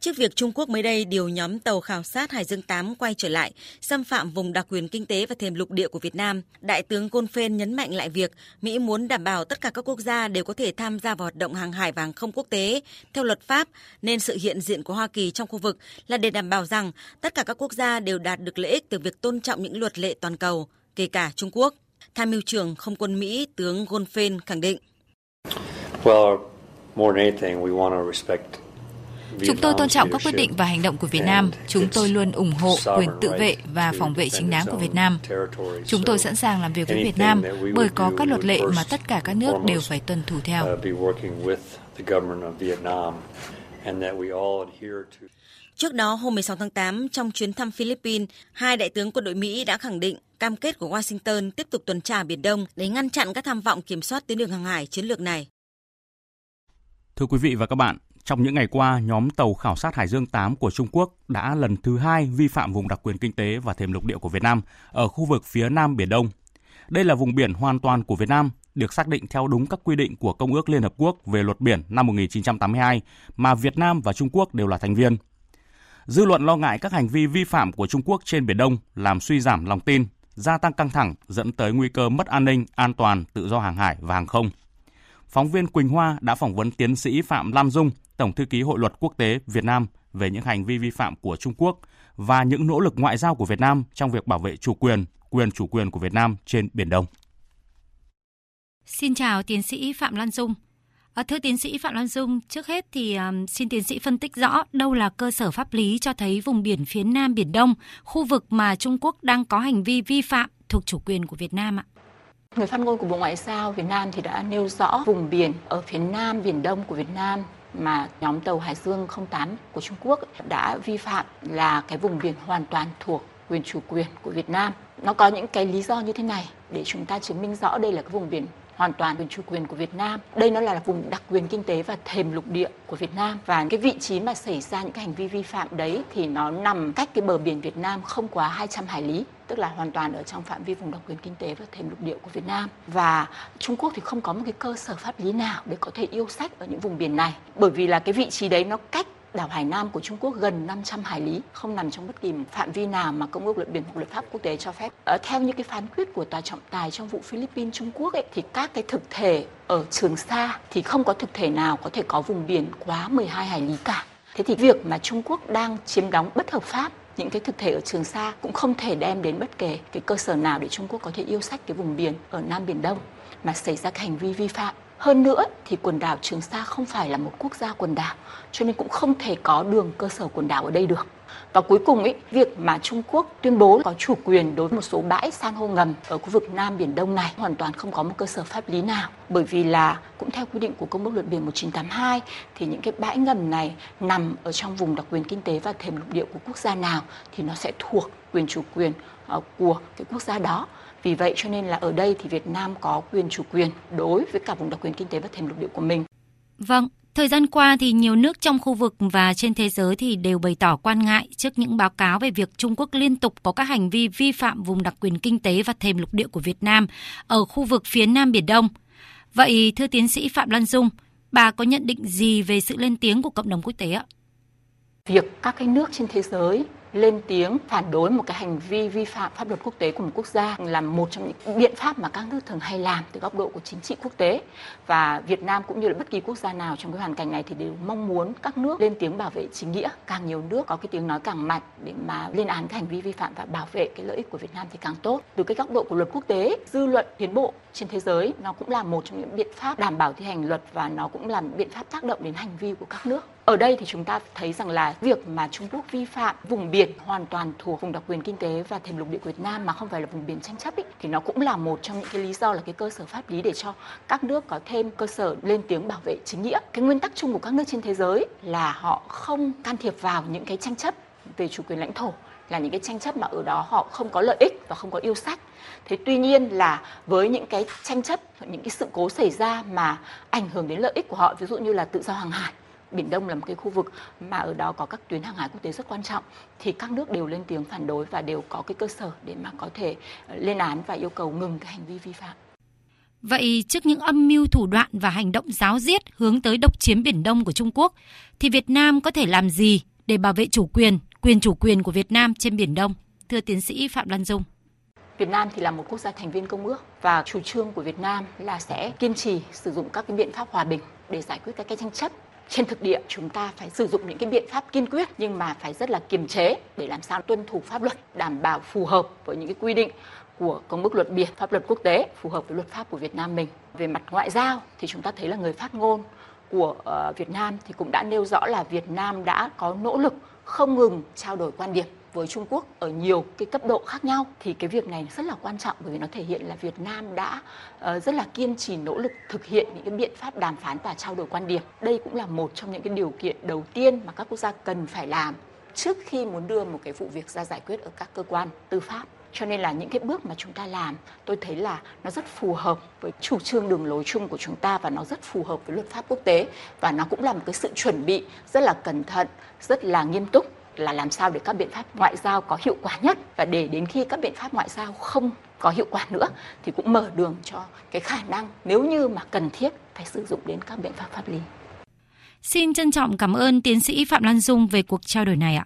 S14: Trước việc Trung Quốc mới đây điều nhóm tàu khảo sát Hải Dương 8 quay trở lại, xâm phạm vùng đặc quyền kinh tế và thềm lục địa của Việt Nam, Đại tướng Côn Phên nhấn mạnh lại việc Mỹ muốn đảm bảo tất cả các quốc gia đều có thể tham gia vào hoạt động hàng hải và hàng không quốc tế theo luật pháp, nên sự hiện diện của Hoa Kỳ trong khu vực là để đảm bảo rằng tất cả các quốc gia đều đạt được lợi ích từ việc tôn trọng những luật lệ toàn cầu, kể cả Trung Quốc. Tham mưu trưởng không quân Mỹ tướng Côn Phên khẳng định. Well, more than anything, we want to respect
S15: Chúng tôi tôn trọng các quyết định và hành động của Việt Nam. Chúng tôi luôn ủng hộ quyền tự vệ và phòng vệ chính đáng của Việt Nam. Chúng tôi sẵn sàng làm việc với Việt Nam bởi có các luật lệ mà tất cả các nước đều phải tuân thủ theo.
S14: Trước đó, hôm 16 tháng 8, trong chuyến thăm Philippines, hai đại tướng quân đội Mỹ đã khẳng định cam kết của Washington tiếp tục tuần tra Biển Đông để ngăn chặn các tham vọng kiểm soát tuyến đường hàng hải chiến lược này.
S1: Thưa quý vị và các bạn, trong những ngày qua, nhóm tàu khảo sát Hải Dương 8 của Trung Quốc đã lần thứ hai vi phạm vùng đặc quyền kinh tế và thềm lục địa của Việt Nam ở khu vực phía Nam Biển Đông. Đây là vùng biển hoàn toàn của Việt Nam, được xác định theo đúng các quy định của Công ước Liên Hợp Quốc về luật biển năm 1982 mà Việt Nam và Trung Quốc đều là thành viên. Dư luận lo ngại các hành vi vi phạm của Trung Quốc trên Biển Đông làm suy giảm lòng tin, gia tăng căng thẳng dẫn tới nguy cơ mất an ninh, an toàn, tự do hàng hải và hàng không. phóng viên Quỳnh Hoa đã phỏng vấn tiến sĩ Phạm Lam Dung, Tổng thư ký Hội luật quốc tế Việt Nam về những hành vi vi phạm của Trung Quốc và những nỗ lực ngoại giao của Việt Nam trong việc bảo vệ chủ quyền, quyền chủ quyền của Việt Nam trên Biển Đông.
S16: Xin chào tiến sĩ Phạm Lan Dung. À, thưa tiến sĩ Phạm Lan Dung, trước hết thì um, xin tiến sĩ phân tích rõ đâu là cơ sở pháp lý cho thấy vùng biển phía Nam Biển Đông, khu vực mà Trung Quốc đang có hành vi vi phạm thuộc chủ quyền của Việt Nam ạ.
S17: Người phát ngôn của Bộ Ngoại giao Việt Nam thì đã nêu rõ vùng biển ở phía Nam Biển Đông của Việt Nam mà nhóm tàu Hải Dương 08 của Trung Quốc đã vi phạm là cái vùng biển hoàn toàn thuộc quyền chủ quyền của Việt Nam. Nó có những cái lý do như thế này để chúng ta chứng minh rõ đây là cái vùng biển hoàn toàn quyền chủ quyền của Việt Nam. Đây nó là vùng đặc quyền kinh tế và thềm lục địa của Việt Nam và cái vị trí mà xảy ra những cái hành vi vi phạm đấy thì nó nằm cách cái bờ biển Việt Nam không quá 200 hải lý, tức là hoàn toàn ở trong phạm vi vùng đặc quyền kinh tế và thềm lục địa của Việt Nam và Trung Quốc thì không có một cái cơ sở pháp lý nào để có thể yêu sách ở những vùng biển này, bởi vì là cái vị trí đấy nó cách đảo Hải Nam của Trung Quốc gần 500 hải lý, không nằm trong bất kỳ phạm vi nào mà Công ước Luật Biển hoặc luật pháp quốc tế cho phép. Ở theo những cái phán quyết của tòa trọng tài trong vụ Philippines Trung Quốc ấy, thì các cái thực thể ở Trường Sa thì không có thực thể nào có thể có vùng biển quá 12 hải lý cả. Thế thì việc mà Trung Quốc đang chiếm đóng bất hợp pháp những cái thực thể ở Trường Sa cũng không thể đem đến bất kể cái cơ sở nào để Trung Quốc có thể yêu sách cái vùng biển ở Nam Biển Đông mà xảy ra cái hành vi vi phạm. Hơn nữa thì quần đảo Trường Sa không phải là một quốc gia quần đảo, cho nên cũng không thể có đường cơ sở quần đảo ở đây được. Và cuối cùng ý, việc mà Trung Quốc tuyên bố có chủ quyền đối với một số bãi san hô ngầm ở khu vực Nam Biển Đông này hoàn toàn không có một cơ sở pháp lý nào. Bởi vì là cũng theo quy định của Công ước Luật Biển 1982 thì những cái bãi ngầm này nằm ở trong vùng đặc quyền kinh tế và thềm lục địa của quốc gia nào thì nó sẽ thuộc quyền chủ quyền ờ, của cái quốc gia đó. Vì vậy cho nên là ở đây thì Việt Nam có quyền chủ quyền đối với cả vùng đặc quyền kinh tế và thềm lục địa của mình.
S16: Vâng, Thời gian qua thì nhiều nước trong khu vực và trên thế giới thì đều bày tỏ quan ngại trước những báo cáo về việc Trung Quốc liên tục có các hành vi vi phạm vùng đặc quyền kinh tế và thềm lục địa của Việt Nam ở khu vực phía Nam Biển Đông. Vậy thưa tiến sĩ Phạm Lan Dung, bà có nhận định gì về sự lên tiếng của cộng đồng quốc tế ạ?
S17: Việc các cái nước trên thế giới lên tiếng phản đối một cái hành vi vi phạm pháp luật quốc tế của một quốc gia là một trong những biện pháp mà các nước thường hay làm từ góc độ của chính trị quốc tế. Và Việt Nam cũng như là bất kỳ quốc gia nào trong cái hoàn cảnh này thì đều mong muốn các nước lên tiếng bảo vệ chính nghĩa. Càng nhiều nước có cái tiếng nói càng mạnh để mà lên án cái hành vi vi phạm và bảo vệ cái lợi ích của Việt Nam thì càng tốt. Từ cái góc độ của luật quốc tế, dư luận, tiến bộ trên thế giới nó cũng là một trong những biện pháp đảm bảo thi hành luật và nó cũng là biện pháp tác động đến hành vi của các nước ở đây thì chúng ta thấy rằng là việc mà Trung Quốc vi phạm vùng biển hoàn toàn thuộc vùng đặc quyền kinh tế và thềm lục địa của Việt Nam mà không phải là vùng biển tranh chấp ý, thì nó cũng là một trong những cái lý do là cái cơ sở pháp lý để cho các nước có thêm cơ sở lên tiếng bảo vệ chính nghĩa. Cái nguyên tắc chung của các nước trên thế giới là họ không can thiệp vào những cái tranh chấp về chủ quyền lãnh thổ là những cái tranh chấp mà ở đó họ không có lợi ích và không có yêu sách. Thế tuy nhiên là với những cái tranh chấp, những cái sự cố xảy ra mà ảnh hưởng đến lợi ích của họ, ví dụ như là tự do hàng hải Biển Đông là một cái khu vực mà ở đó có các tuyến hàng hải quốc tế rất quan trọng thì các nước đều lên tiếng phản đối và đều có cái cơ sở để mà có thể ờ, lên án và yêu cầu ngừng cái hành vi vi phạm.
S16: Vậy trước những âm mưu thủ đoạn và hành động giáo diết hướng tới độc chiếm Biển Đông của Trung Quốc thì Việt Nam có thể làm gì để bảo vệ chủ quyền, quyền chủ quyền của Việt Nam trên Biển Đông? Thưa tiến sĩ Phạm Lan Dung.
S17: Việt Nam thì là một quốc gia thành viên công ước và chủ trương của Việt Nam là sẽ kiên trì sử dụng các cái biện pháp hòa bình để giải quyết các cái tranh chấp trên thực địa, chúng ta phải sử dụng những cái biện pháp kiên quyết nhưng mà phải rất là kiềm chế để làm sao tuân thủ pháp luật, đảm bảo phù hợp với những cái quy định của công ước luật biển, pháp luật quốc tế, phù hợp với luật pháp của Việt Nam mình về mặt ngoại giao thì chúng ta thấy là người phát ngôn của ờ, Việt Nam thì cũng đã nêu rõ là Việt Nam đã có nỗ lực không ngừng trao đổi quan điểm với Trung Quốc ở nhiều cái cấp độ khác nhau thì cái việc này rất là quan trọng bởi vì nó thể hiện là Việt Nam đã uh, rất là kiên trì nỗ lực thực hiện những cái biện pháp đàm phán và trao đổi quan điểm. Đây cũng là một trong những cái điều kiện đầu tiên mà các quốc gia cần phải làm trước khi muốn đưa một cái vụ việc ra giải quyết ở các cơ quan tư pháp cho nên là những cái bước mà chúng ta làm, tôi thấy là nó rất phù hợp với chủ trương đường lối chung của chúng ta và nó rất phù hợp với luật pháp quốc tế và nó cũng là một cái sự chuẩn bị rất là cẩn thận, rất là nghiêm túc là làm sao để các biện pháp ngoại giao có hiệu quả nhất và để đến khi các biện pháp ngoại giao không có hiệu quả nữa thì cũng mở đường cho cái khả năng nếu như mà cần thiết phải sử dụng đến các biện pháp pháp lý.
S16: Xin trân trọng cảm ơn tiến sĩ Phạm Lan Dung về cuộc trao đổi này ạ.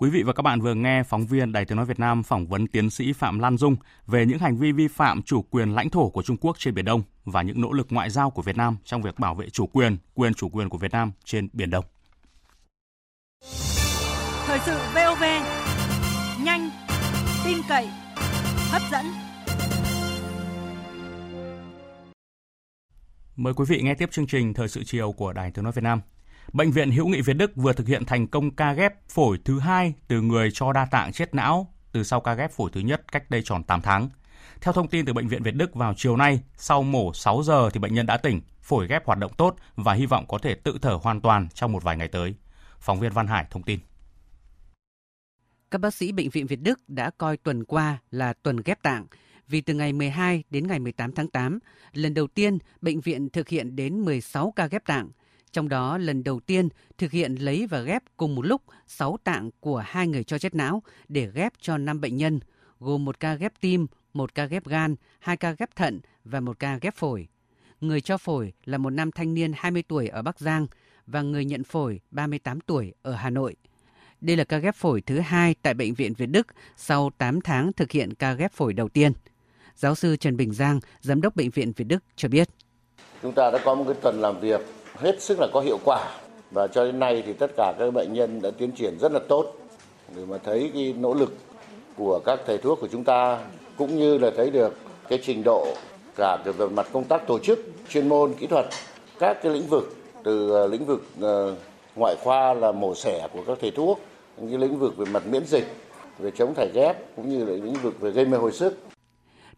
S1: Quý vị và các bạn vừa nghe phóng viên Đài Tiếng Nói Việt Nam phỏng vấn tiến sĩ Phạm Lan Dung về những hành vi vi phạm chủ quyền lãnh thổ của Trung Quốc trên Biển Đông và những nỗ lực ngoại giao của Việt Nam trong việc bảo vệ chủ quyền, quyền chủ quyền của Việt Nam trên Biển Đông.
S18: Thời sự VOV, nhanh, tin cậy, hấp dẫn.
S1: Mời quý vị nghe tiếp chương trình Thời sự chiều của Đài Tiếng Nói Việt Nam. Bệnh viện Hữu nghị Việt Đức vừa thực hiện thành công ca ghép phổi thứ hai từ người cho đa tạng chết não từ sau ca ghép phổi thứ nhất cách đây tròn 8 tháng. Theo thông tin từ Bệnh viện Việt Đức vào chiều nay, sau mổ 6 giờ thì bệnh nhân đã tỉnh, phổi ghép hoạt động tốt và hy vọng có thể tự thở hoàn toàn trong một vài ngày tới. Phóng viên Văn Hải thông tin.
S19: Các bác sĩ Bệnh viện Việt Đức đã coi tuần qua là tuần ghép tạng, vì từ ngày 12 đến ngày 18 tháng 8, lần đầu tiên bệnh viện thực hiện đến 16 ca ghép tạng, trong đó lần đầu tiên thực hiện lấy và ghép cùng một lúc 6 tạng của hai người cho chết não để ghép cho 5 bệnh nhân, gồm một ca ghép tim, một ca ghép gan, hai ca ghép thận và một ca ghép phổi. Người cho phổi là một nam thanh niên 20 tuổi ở Bắc Giang và người nhận phổi 38 tuổi ở Hà Nội. Đây là ca ghép phổi thứ hai tại Bệnh viện Việt Đức sau 8 tháng thực hiện ca ghép phổi đầu tiên. Giáo sư Trần Bình Giang, Giám đốc Bệnh viện Việt Đức cho biết.
S20: Chúng ta đã có một cái tuần làm việc hết sức là có hiệu quả. Và cho đến nay thì tất cả các bệnh nhân đã tiến triển rất là tốt. Để mà thấy cái nỗ lực của các thầy thuốc của chúng ta, cũng như là thấy được cái trình độ, cả về mặt công tác tổ chức, chuyên môn, kỹ thuật, các cái lĩnh vực, từ ờ, lĩnh vực ờ, ngoại khoa là mổ xẻ của các thầy thuốc, những lĩnh vực về mặt miễn dịch, về chống thải ghép, cũng như là lĩnh vực về gây mê hồi sức.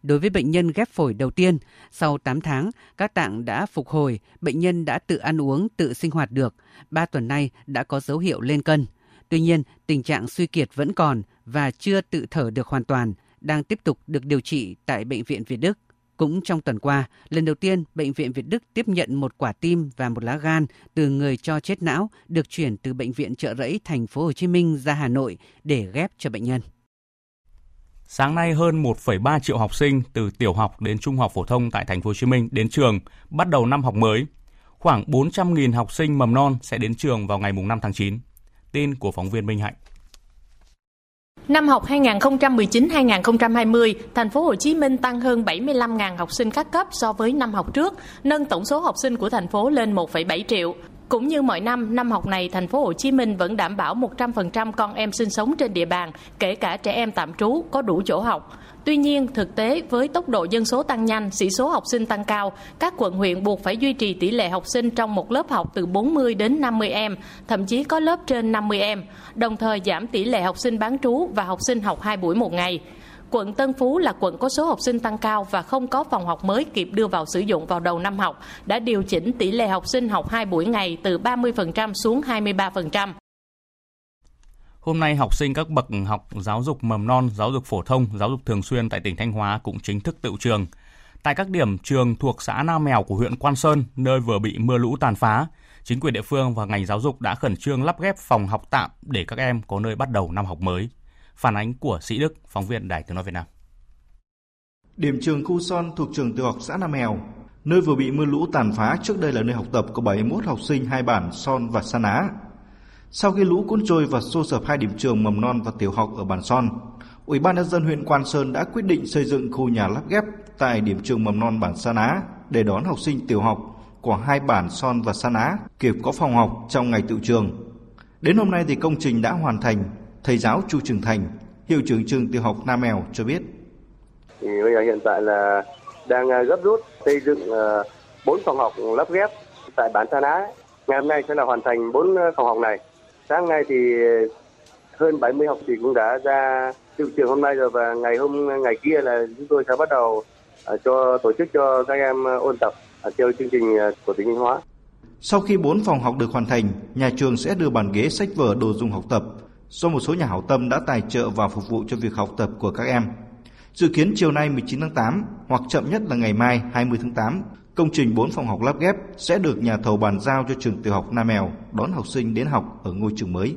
S19: Đối với bệnh nhân ghép phổi đầu tiên, sau 8 tháng, các tạng đã phục hồi, bệnh nhân đã tự ăn uống, tự sinh hoạt được. 3 tuần nay đã có dấu hiệu lên cân. Tuy nhiên, tình trạng suy kiệt vẫn còn và chưa tự thở được hoàn toàn, đang tiếp tục được điều trị tại Bệnh viện Việt Đức. Cũng trong tuần qua, lần đầu tiên Bệnh viện Việt Đức tiếp nhận một quả tim và một lá gan từ người cho chết não được chuyển từ Bệnh viện Trợ Rẫy thành phố Hồ Chí Minh ra Hà Nội để ghép cho bệnh nhân.
S1: Sáng nay hơn 1,3 triệu học sinh từ tiểu học đến trung học phổ thông tại thành phố Hồ Chí Minh đến trường bắt đầu năm học mới. Khoảng 400.000 học sinh mầm non sẽ đến trường vào ngày 5 tháng 9. Tin của phóng viên Minh Hạnh.
S21: Năm học 2019-2020, thành phố Hồ Chí Minh tăng hơn 75.000 học sinh các cấp so với năm học trước, nâng tổng số học sinh của thành phố lên 1,7 triệu. Cũng như mọi năm, năm học này thành phố Hồ Chí Minh vẫn đảm bảo 100% con em sinh sống trên địa bàn, kể cả trẻ em tạm trú có đủ chỗ học. Tuy nhiên, thực tế với tốc độ dân số tăng nhanh, sĩ số học sinh tăng cao, các quận huyện buộc phải duy trì tỷ lệ học sinh trong một lớp học từ 40 đến 50 em, thậm chí có lớp trên 50 em, đồng thời giảm tỷ lệ học sinh bán trú và học sinh học 2 buổi một ngày. Quận Tân Phú là quận có số học sinh tăng cao và không có phòng học mới kịp đưa vào sử dụng vào đầu năm học, đã điều chỉnh tỷ lệ học sinh học 2 buổi ngày từ 30% xuống 23%.
S1: Hôm nay, học sinh các bậc học giáo dục mầm non, giáo dục phổ thông, giáo dục thường xuyên tại tỉnh Thanh Hóa cũng chính thức tự trường. Tại các điểm trường thuộc xã Nam Mèo của huyện Quan Sơn, nơi vừa bị mưa lũ tàn phá, chính quyền địa phương và ngành giáo dục đã khẩn trương lắp ghép phòng học tạm để các em có nơi bắt đầu năm học mới. Phản ánh của Sĩ Đức, phóng viên Đài Tiếng Nói Việt Nam.
S22: Điểm trường Khu Son thuộc trường tiểu học xã Nam Mèo, nơi vừa bị mưa lũ tàn phá trước đây là nơi học tập của 71 học sinh hai bản Son và Sa Ná. Sau khi lũ cuốn trôi và xô sập hai điểm trường mầm non và tiểu học ở bản Son, Ủy ban nhân dân huyện Quan Sơn đã quyết định xây dựng khu nhà lắp ghép tại điểm trường mầm non bản Sa Ná để đón học sinh tiểu học của hai bản Son và Sa Ná kịp có phòng học trong ngày tự trường. Đến hôm nay thì công trình đã hoàn thành Thầy giáo Chu Trường Thành, hiệu trưởng trường tiểu học Nam Mèo cho biết.
S23: Thì bây giờ hiện tại là đang à, gấp rút xây dựng à, bốn phòng học lắp ghép tại bản Sa Ná. Ngày hôm nay sẽ là hoàn thành bốn à, phòng học này. Sáng nay thì hơn 70 học sinh cũng đã ra từ trường hôm nay rồi và ngày hôm ngày kia là chúng tôi sẽ bắt đầu cho tổ chức cho các em ôn tập theo chương trình của tỉnh Thanh Hóa.
S22: Sau khi bốn phòng học được hoàn thành, nhà trường sẽ đưa bàn ghế sách vở đồ dùng học tập do một số nhà hảo tâm đã tài trợ và phục vụ cho việc học tập của các em. Dự kiến chiều nay 19 tháng 8 hoặc chậm nhất là ngày mai 20 tháng 8, công trình 4 phòng học lắp ghép sẽ được nhà thầu bàn giao cho trường tiểu học Nam Mèo đón học sinh đến học ở ngôi trường mới.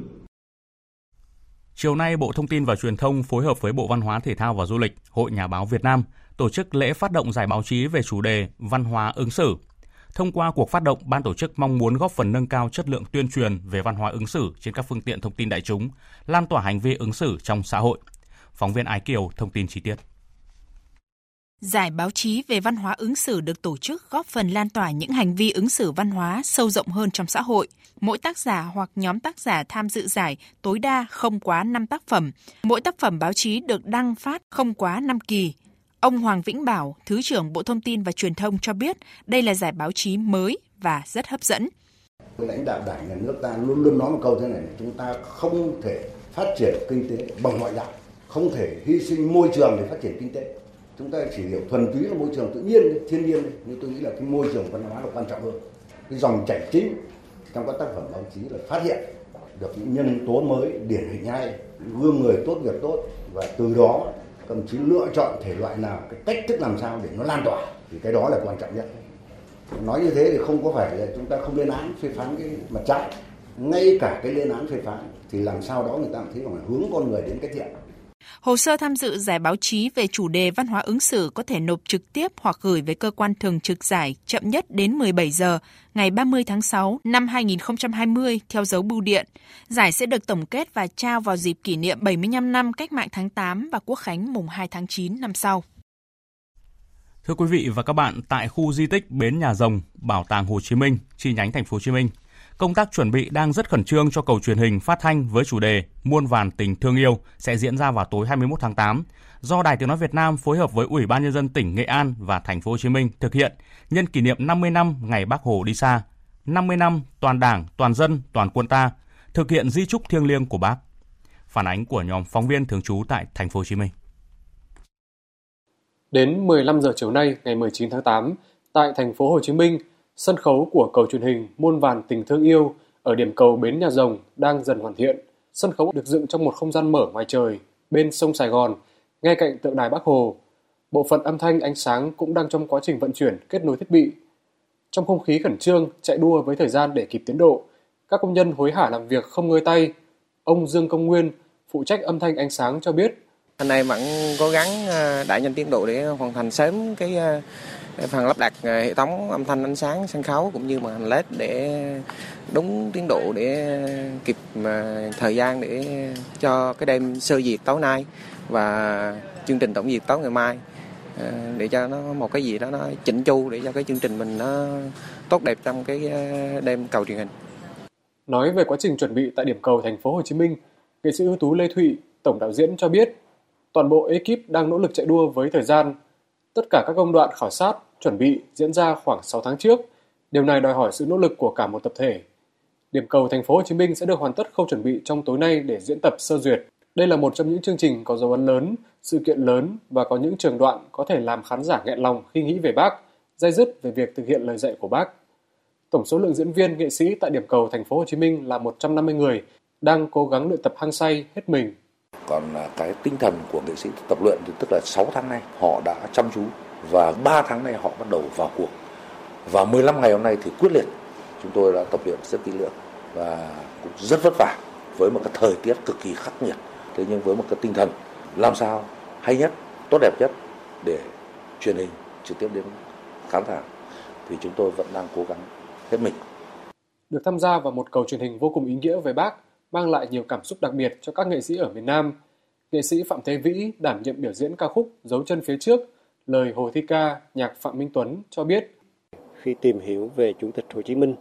S1: Chiều nay, Bộ Thông tin và Truyền thông phối hợp với Bộ Văn hóa Thể thao và Du lịch, Hội Nhà báo Việt Nam tổ chức lễ phát động giải báo chí về chủ đề Văn hóa ứng xử. Thông qua cuộc phát động, ban tổ chức mong muốn góp phần nâng cao chất lượng tuyên truyền về văn hóa ứng xử trên các phương tiện thông tin đại chúng, lan tỏa hành vi ứng xử trong xã hội. Phóng viên Ái Kiều thông tin chi tiết.
S24: Giải báo chí về văn hóa ứng xử được tổ chức góp phần lan tỏa những hành vi ứng xử văn hóa sâu rộng hơn trong xã hội. Mỗi tác giả hoặc nhóm tác giả tham dự giải tối đa không quá 5 tác phẩm. Mỗi tác phẩm báo chí được đăng phát không quá 5 kỳ. Ông Hoàng Vĩnh Bảo, Thứ trưởng Bộ Thông tin và Truyền thông cho biết đây là giải báo chí mới và rất hấp dẫn.
S25: Lãnh đạo đảng nhà nước ta luôn luôn nói một câu thế này, chúng ta không thể phát triển kinh tế bằng ngoại dạng, không thể hy sinh môi trường để phát triển kinh tế chúng ta chỉ hiểu thuần túy là môi trường tự nhiên thiên nhiên nhưng tôi nghĩ là cái môi trường văn hóa là quan trọng hơn cái dòng chảy chính trong các tác phẩm báo chí là phát hiện được những nhân tố mới điển hình hay gương người tốt việc tốt và từ đó thậm chí lựa chọn thể loại nào, cái cách thức làm sao để nó lan tỏa, thì cái đó là quan trọng nhất. Nói như thế thì không có phải là chúng ta không lên án, phê phán cái mặt trái. Ngay cả cái lên án, phê phán thì làm sao đó người ta thấy rằng là hướng con người đến cái thiện.
S24: Hồ sơ tham dự giải báo chí về chủ đề văn hóa ứng xử có thể nộp trực tiếp hoặc gửi về cơ quan thường trực giải chậm nhất đến 17 giờ ngày 30 tháng 6 năm 2020 theo dấu bưu điện. Giải sẽ được tổng kết và trao vào dịp kỷ niệm 75 năm Cách mạng tháng 8 và Quốc khánh mùng 2 tháng 9 năm sau.
S1: Thưa quý vị và các bạn, tại khu di tích Bến Nhà Rồng, Bảo tàng Hồ Chí Minh, chi nhánh thành phố Hồ Chí Minh, Công tác chuẩn bị đang rất khẩn trương cho cầu truyền hình phát thanh với chủ đề Muôn vàn tình thương yêu sẽ diễn ra vào tối 21 tháng 8 do Đài Tiếng nói Việt Nam phối hợp với Ủy ban nhân dân tỉnh Nghệ An và thành phố Hồ Chí Minh thực hiện nhân kỷ niệm 50 năm ngày Bác Hồ đi xa, 50 năm toàn Đảng, toàn dân, toàn quân ta thực hiện di trúc thiêng liêng của Bác. Phản ánh của nhóm phóng viên thường trú tại thành phố Hồ Chí Minh.
S26: Đến 15 giờ chiều nay ngày 19 tháng 8 tại thành phố Hồ Chí Minh, Sân khấu của cầu truyền hình Muôn vàn tình thương yêu ở điểm cầu Bến Nhà Rồng đang dần hoàn thiện. Sân khấu được dựng trong một không gian mở ngoài trời, bên sông Sài Gòn, ngay cạnh tượng đài Bắc Hồ. Bộ phận âm thanh ánh sáng cũng đang trong quá trình vận chuyển kết nối thiết bị. Trong không khí khẩn trương, chạy đua với thời gian để kịp tiến độ, các công nhân hối hả làm việc không ngơi tay. Ông Dương Công Nguyên, phụ trách âm thanh ánh sáng cho biết.
S27: Hôm nay vẫn cố gắng ờ, đẩy nhanh tiến độ để hoàn thành sớm cái ờ, phần lắp đặt ờ, hệ thống âm thanh ánh sáng sân khấu cũng như màn hình led để đúng tiến độ để kịp ờ, thời gian để cho cái đêm sơ duyệt tối nay và chương trình tổng duyệt tối ngày mai ờ, để cho nó một cái gì đó nó chỉnh chu để cho cái chương trình mình nó tốt đẹp trong cái đêm cầu truyền hình.
S26: Nói về quá trình chuẩn bị tại điểm cầu thành phố Hồ Chí Minh, nghệ sĩ ưu tú Lê Thụy, tổng đạo diễn cho biết, toàn bộ ekip đang nỗ lực chạy đua với thời gian. Tất cả các công đoạn khảo sát, chuẩn bị diễn ra khoảng 6 tháng trước. Điều này đòi hỏi sự nỗ lực của cả một tập thể. Điểm cầu thành phố Hồ Chí Minh sẽ được hoàn tất khâu chuẩn bị trong tối nay để diễn tập sơ duyệt. Đây là một trong những chương trình có dấu ấn lớn, sự kiện lớn và có những trường đoạn có thể làm khán giả nghẹn lòng khi nghĩ về bác, dây dứt về việc thực hiện lời dạy của bác. Tổng số lượng diễn viên nghệ sĩ tại điểm cầu thành phố Hồ Chí Minh là 150 người, đang cố gắng luyện tập hăng say hết mình.
S20: Còn à, cái tinh thần của nghệ sĩ tập luyện thì tức là 6 tháng nay họ đã chăm chú và 3 tháng nay họ bắt đầu vào cuộc. Và 15 ngày hôm nay thì quyết liệt, chúng tôi đã tập luyện rất kỹ lưỡng và cũng rất vất vả với một cái thời tiết cực kỳ khắc nghiệt. Thế nhưng với một cái tinh thần làm sao hay nhất, tốt đẹp nhất để truyền hình trực tiếp đến khán giả thì chúng tôi vẫn đang cố gắng hết mình.
S26: Được tham gia vào một cầu truyền hình vô cùng ý nghĩa về bác, mang lại nhiều cảm xúc đặc biệt cho các nghệ sĩ ở miền Nam. Nghệ sĩ Phạm Thế Vĩ đảm nhiệm biểu diễn ca khúc Dấu chân phía trước lời Hồ Thi Ca, nhạc Phạm Minh Tuấn cho biết.
S28: Khi tìm hiểu về Chủ tịch Hồ Chí Minh,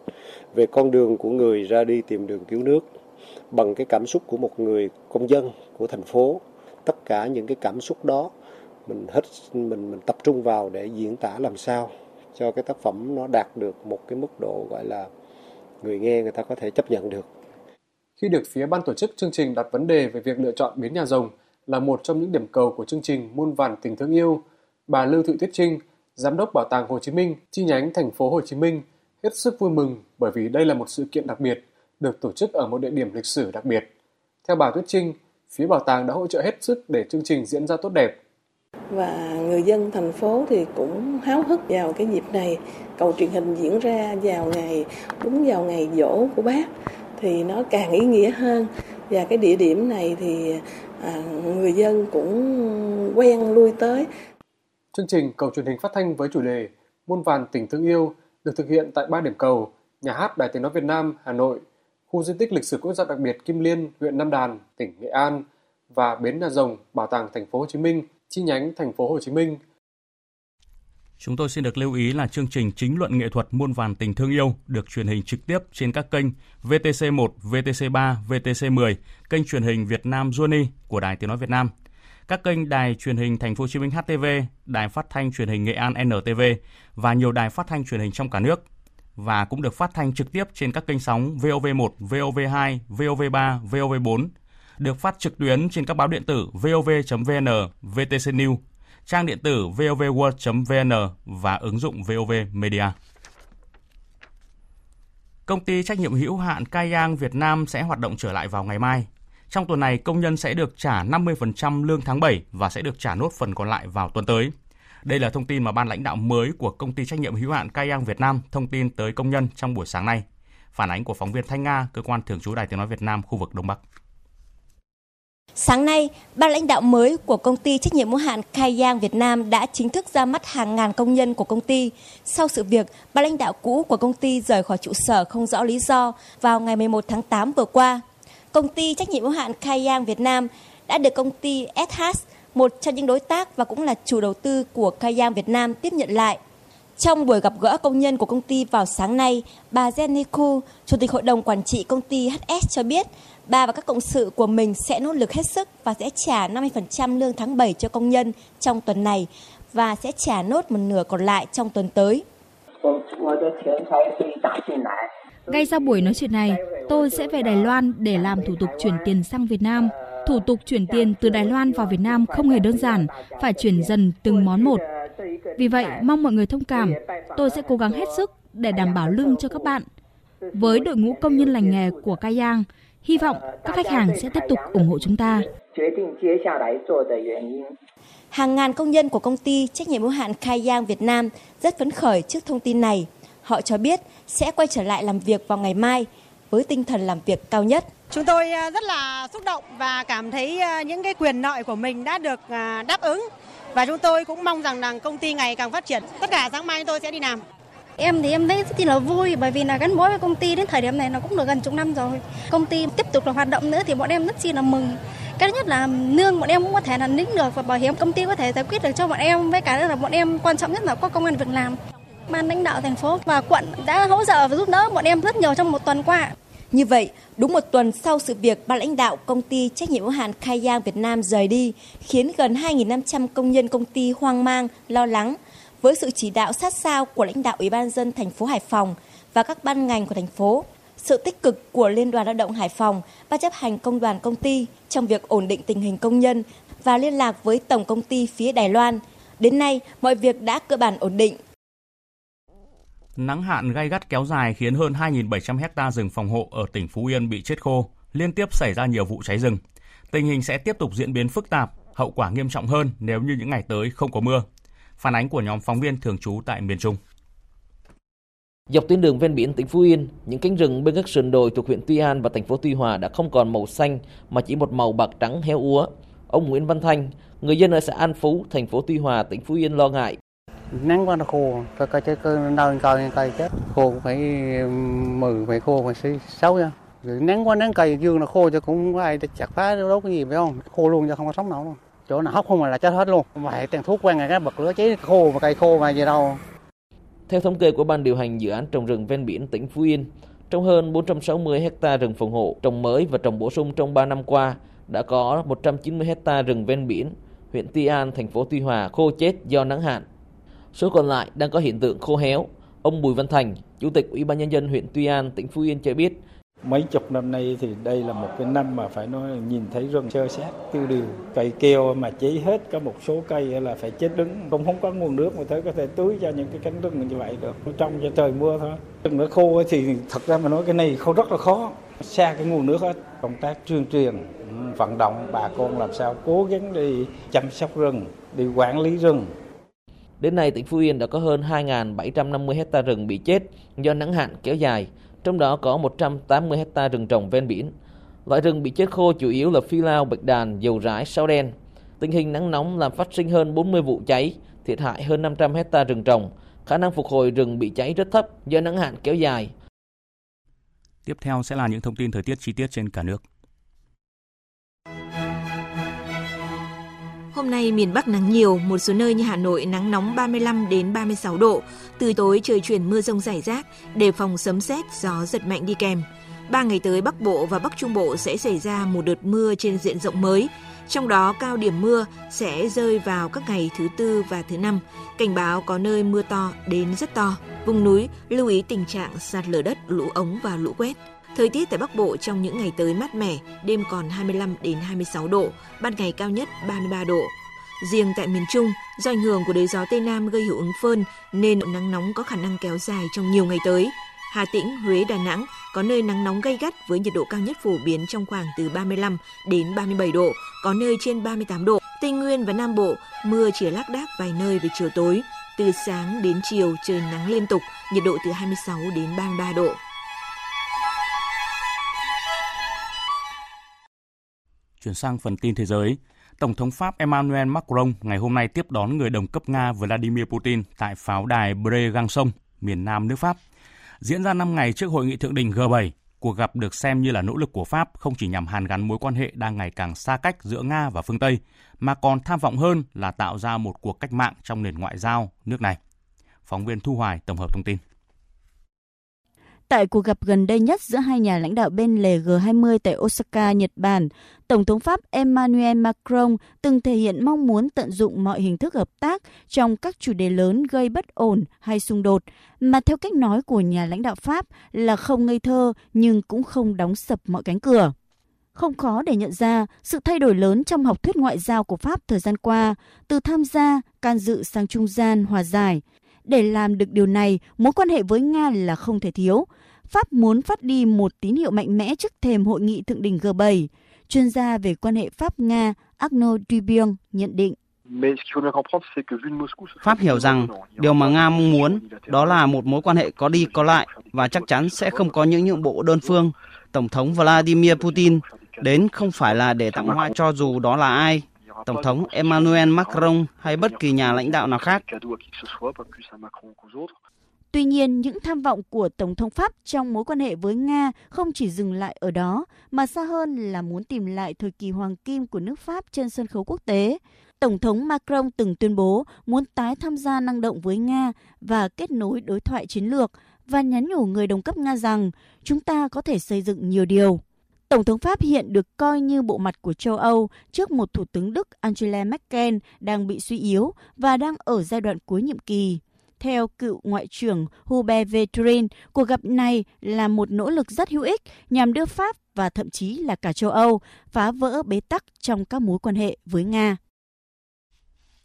S28: về con đường của người ra đi tìm đường cứu nước, bằng cái cảm xúc của một người công dân của thành phố, tất cả những cái cảm xúc đó mình hết mình mình tập trung vào để diễn tả làm sao cho cái tác phẩm nó đạt được một cái mức độ gọi là người nghe người ta có thể chấp nhận được.
S26: Khi được phía ban tổ chức chương trình đặt vấn đề về việc lựa chọn bến nhà rồng là một trong những điểm cầu của chương trình muôn vàn tình thương yêu, bà Lưu Thị Tuyết Trinh, giám đốc Bảo tàng Hồ Chí Minh, chi nhánh thành phố Hồ Chí Minh, hết sức vui mừng bởi vì đây là một sự kiện đặc biệt, được tổ chức ở một địa điểm lịch sử đặc biệt. Theo bà Tuyết Trinh, phía bảo tàng đã hỗ trợ hết sức để chương trình diễn ra tốt đẹp.
S29: Và người dân thành phố thì cũng háo hức vào cái dịp này, cầu truyền hình diễn ra vào ngày đúng vào ngày dỗ của bác thì nó càng ý nghĩa hơn và cái địa điểm này thì à, người dân cũng quen lui tới
S26: Chương trình cầu truyền hình phát thanh với chủ đề Muôn vàn tình thương yêu được thực hiện tại ba điểm cầu, nhà hát Đài Tiếng nói Việt Nam Hà Nội, khu di tích lịch sử quốc gia đặc biệt Kim Liên, huyện Nam Đàn, tỉnh Nghệ An và bến Nhà Rồng, Bảo tàng Thành phố Hồ Chí Minh, chi nhánh Thành phố Hồ Chí Minh.
S1: Chúng tôi xin được lưu ý là chương trình chính luận nghệ thuật muôn vàn tình thương yêu được truyền hình trực tiếp trên các kênh VTC1, VTC3, VTC10, kênh truyền hình Việt Nam Journey của Đài Tiếng nói Việt Nam các kênh đài truyền hình Thành phố Hồ Chí Minh HTV, đài phát thanh truyền hình Nghệ An NTV và nhiều đài phát thanh truyền hình trong cả nước và cũng được phát thanh trực tiếp trên các kênh sóng VOV1, VOV2, VOV3, VOV4, được phát trực tuyến trên các báo điện tử vov.vn, VTC News, trang điện tử vovworld.vn và ứng dụng VOV Media. Công ty trách nhiệm hữu hạn Cayang Việt Nam sẽ hoạt động trở lại vào ngày mai. Trong tuần này, công nhân sẽ được trả 50% lương tháng 7 và sẽ được trả nốt phần còn lại vào tuần tới. Đây là thông tin mà ban lãnh đạo mới của công ty trách nhiệm hữu hạn Cayang Việt Nam thông tin tới công nhân trong buổi sáng nay. Phản ánh của phóng viên Thanh Nga, cơ quan thường trú Đài Tiếng nói Việt Nam khu vực Đông Bắc.
S30: Sáng nay, ban lãnh đạo mới của công ty trách nhiệm hữu hạn Cayang Việt Nam đã chính thức ra mắt hàng ngàn công nhân của công ty sau sự việc ban lãnh đạo cũ của công ty rời khỏi trụ sở không rõ lý do vào ngày 11 tháng 8 vừa qua công ty trách nhiệm hữu hạn Kayang Việt Nam đã được công ty SH, một trong những đối tác và cũng là chủ đầu tư của Kayang Việt Nam tiếp nhận lại. Trong buổi gặp gỡ công nhân của công ty vào sáng nay, bà Jenny Ku, Chủ tịch Hội đồng Quản trị công ty HS cho biết, bà và các cộng sự của mình sẽ nỗ lực hết sức và sẽ trả 50% lương tháng 7 cho công nhân trong tuần này và sẽ trả nốt một nửa còn lại trong tuần tới.
S2: Ngay sau buổi nói chuyện này, tôi sẽ về Đài Loan để làm thủ tục chuyển tiền sang Việt Nam. Thủ tục chuyển tiền từ Đài Loan vào Việt Nam không hề đơn giản, phải chuyển dần từng món một. Vì vậy, mong mọi người thông cảm, tôi sẽ cố gắng hết sức để đảm bảo lương cho các bạn. Với đội ngũ công nhân lành nghề của Cayang, hy vọng các khách hàng sẽ tiếp tục ủng hộ chúng ta.
S30: Hàng ngàn công nhân của công ty trách nhiệm hữu hạn Cayang Việt Nam rất phấn khởi trước thông tin này. Họ cho biết sẽ quay trở lại làm việc vào ngày mai với tinh thần làm việc cao nhất.
S31: Chúng tôi à, rất là xúc động và cảm thấy à, những cái quyền lợi của mình đã được à, đáp ứng và chúng tôi cũng mong rằng là công ty ngày càng phát triển. Tất cả sáng mai tôi sẽ đi làm.
S32: Em thì em thấy rất là vui bởi vì là gắn bó với công ty đến thời điểm này nó cũng được gần chục năm rồi. Công ty tiếp tục là hoạt động nữa thì bọn em rất chi là mừng. Cái thứ nhất là lương bọn em cũng có thể là lĩnh được và bảo hiểm công ty có thể giải quyết được cho bọn em với cả là bọn em quan trọng nhất là có công an việc làm. Ban lãnh đạo thành phố và quận đã hỗ trợ và giúp đỡ bọn em rất nhiều trong một tuần qua.
S30: Như vậy, đúng một tuần sau sự việc ban lãnh đạo công ty trách nhiệm hữu hạn Khai Giang Việt Nam rời đi, khiến gần 2.500 công nhân công ty hoang mang, lo lắng. Với sự chỉ đạo sát sao của lãnh đạo Ủy ban dân thành phố Hải Phòng và các ban ngành của thành phố, sự tích cực của Liên đoàn Lao động Hải Phòng, ban chấp hành công đoàn công ty trong việc ổn định tình hình công nhân và liên lạc với tổng công ty phía Đài Loan. Đến nay, mọi việc đã cơ bản ổn định
S1: Nắng hạn gay gắt kéo dài khiến hơn 2.700 hecta rừng phòng hộ ở tỉnh Phú Yên bị chết khô, liên tiếp xảy ra nhiều vụ cháy rừng. Tình hình sẽ tiếp tục diễn biến phức tạp, hậu quả nghiêm trọng hơn nếu như những ngày tới không có mưa. Phản ánh của nhóm phóng viên thường trú tại miền Trung.
S11: Dọc tuyến đường ven biển tỉnh Phú Yên, những cánh rừng bên các sườn đồi thuộc huyện Tuy An và thành phố Tuy Hòa đã không còn màu xanh mà chỉ một màu bạc trắng héo úa. Ông Nguyễn Văn Thanh, người dân ở xã An Phú, thành phố Tuy Hòa, tỉnh Phú Yên lo ngại
S33: nắng quá nó khô. Coi coi cây nơi coi cây chết khô cũng phải mười phải khô phải sáu nha rồi nắng quá nắng cây dương nó khô cho cũng có ai chặt phá đốt cái gì phải không? Khô luôn cho không có sống nổi luôn. Chỗ nào hóc không mà là chết hết luôn. Mà hệ tiền thuốc quen ngày cái bật lửa cháy khô mà cây khô mà gì đâu.
S11: Theo thống kê của ban điều hành dự án trồng rừng ven biển tỉnh Phú Yên, trong hơn 460 hecta rừng phòng hộ trồng mới và trồng bổ sung trong 3 năm qua, đã có 190 hecta rừng ven biển, huyện Tuy An, thành phố Tuy Hòa khô chết do nắng hạn. Số còn lại đang có hiện tượng khô héo. Ông Bùi Văn Thành, Chủ tịch Ủy ban Nhân dân huyện Tuy An, tỉnh Phú Yên cho biết,
S34: Mấy chục năm nay thì đây là một cái năm mà phải nói nhìn thấy rừng sơ sát tiêu điều. Cây keo mà cháy hết có một số cây là phải chết đứng. không không có nguồn nước mà tới có thể tưới cho những cái cánh rừng như vậy được. Trong cho trời mưa thôi. Rừng nó khô thì thật ra mà nói cái này không rất là khó. Xa cái nguồn nước hết. Công tác tuyên truyền, ừ, vận động bà con làm sao cố gắng đi chăm sóc rừng, đi quản lý rừng
S11: Đến nay, tỉnh Phú Yên đã có hơn 2.750 hecta rừng bị chết do nắng hạn kéo dài, trong đó có 180 hecta rừng trồng ven biển. Loại rừng bị chết khô chủ yếu là phi lao, bạch đàn, dầu rải, sao đen. Tình hình nắng nóng làm phát sinh hơn 40 vụ cháy, thiệt hại hơn 500 hecta rừng trồng
S35: khả năng phục hồi rừng bị cháy rất thấp do nắng hạn kéo dài.
S1: Tiếp theo sẽ là những thông tin thời tiết chi tiết trên cả nước.
S36: Hôm nay miền Bắc nắng nhiều, một số nơi như Hà Nội nắng nóng 35 đến 36 độ. Từ tối trời chuyển mưa rông rải rác, đề phòng sấm sét, gió giật mạnh đi kèm. Ba ngày tới Bắc Bộ và Bắc Trung Bộ sẽ xảy ra một đợt mưa trên diện rộng mới. Trong đó cao điểm mưa sẽ rơi vào các ngày thứ tư và thứ năm. Cảnh báo có nơi mưa to đến rất to. Vùng núi lưu ý tình trạng sạt lở đất, lũ ống và lũ quét. Thời tiết tại Bắc Bộ trong những ngày tới mát mẻ, đêm còn 25 đến 26 độ, ban ngày cao nhất 33 độ. Riêng tại miền Trung, do ảnh hưởng của đới gió Tây Nam gây hiệu ứng phơn nên nắng nóng có khả năng kéo dài trong nhiều ngày tới. Hà Tĩnh, Huế, Đà Nẵng có nơi nắng nóng gay gắt với nhiệt độ cao nhất phổ biến trong khoảng từ 35 đến 37 độ, có nơi trên 38 độ. Tây Nguyên và Nam Bộ mưa chỉ lác đác vài nơi về chiều tối. Từ sáng đến chiều trời nắng liên tục, nhiệt độ từ 26 đến 33 độ.
S1: Chuyển sang phần tin thế giới, Tổng thống Pháp Emmanuel Macron ngày hôm nay tiếp đón người đồng cấp Nga Vladimir Putin tại pháo đài Brégançon, miền nam nước Pháp. Diễn ra 5 ngày trước hội nghị thượng đỉnh G7, cuộc gặp được xem như là nỗ lực của Pháp không chỉ nhằm hàn gắn mối quan hệ đang ngày càng xa cách giữa Nga và phương Tây, mà còn tham vọng hơn là tạo ra một cuộc cách mạng trong nền ngoại giao nước này. Phóng viên Thu Hoài tổng hợp thông tin.
S37: Tại cuộc gặp gần đây nhất giữa hai nhà lãnh đạo bên lề G20 tại Osaka, Nhật Bản, Tổng thống Pháp Emmanuel Macron từng thể hiện mong muốn tận dụng mọi hình thức hợp tác trong các chủ đề lớn gây bất ổn hay xung đột, mà theo cách nói của nhà lãnh đạo Pháp là không ngây thơ nhưng cũng không đóng sập mọi cánh cửa. Không khó để nhận ra sự thay đổi lớn trong học thuyết ngoại giao của Pháp thời gian qua, từ tham gia, can dự sang trung gian, hòa giải – để làm được điều này, mối quan hệ với Nga là không thể thiếu. Pháp muốn phát đi một tín hiệu mạnh mẽ trước thềm hội nghị thượng đỉnh G7. Chuyên gia về quan hệ Pháp-Nga Arnaud Dubion nhận định.
S38: Pháp hiểu rằng điều mà Nga mong muốn đó là một mối quan hệ có đi có lại và chắc chắn sẽ không có những nhượng bộ đơn phương. Tổng thống Vladimir Putin đến không phải là để tặng hoa cho dù đó là ai, Tổng thống Emmanuel Macron hay bất kỳ nhà lãnh đạo nào khác.
S37: Tuy nhiên, những tham vọng của Tổng thống Pháp trong mối quan hệ với Nga không chỉ dừng lại ở đó, mà xa hơn là muốn tìm lại thời kỳ hoàng kim của nước Pháp trên sân khấu quốc tế. Tổng thống Macron từng tuyên bố muốn tái tham gia năng động với Nga và kết nối đối thoại chiến lược và nhắn nhủ người đồng cấp Nga rằng chúng ta có thể xây dựng nhiều điều. Tổng thống Pháp hiện được coi như bộ mặt của châu Âu trước một thủ tướng Đức Angela Merkel đang bị suy yếu và đang ở giai đoạn cuối nhiệm kỳ. Theo cựu Ngoại trưởng Hubert Vetrin, cuộc gặp này là một nỗ lực rất hữu ích nhằm đưa Pháp và thậm chí là cả châu Âu phá vỡ bế tắc trong các mối quan hệ với Nga.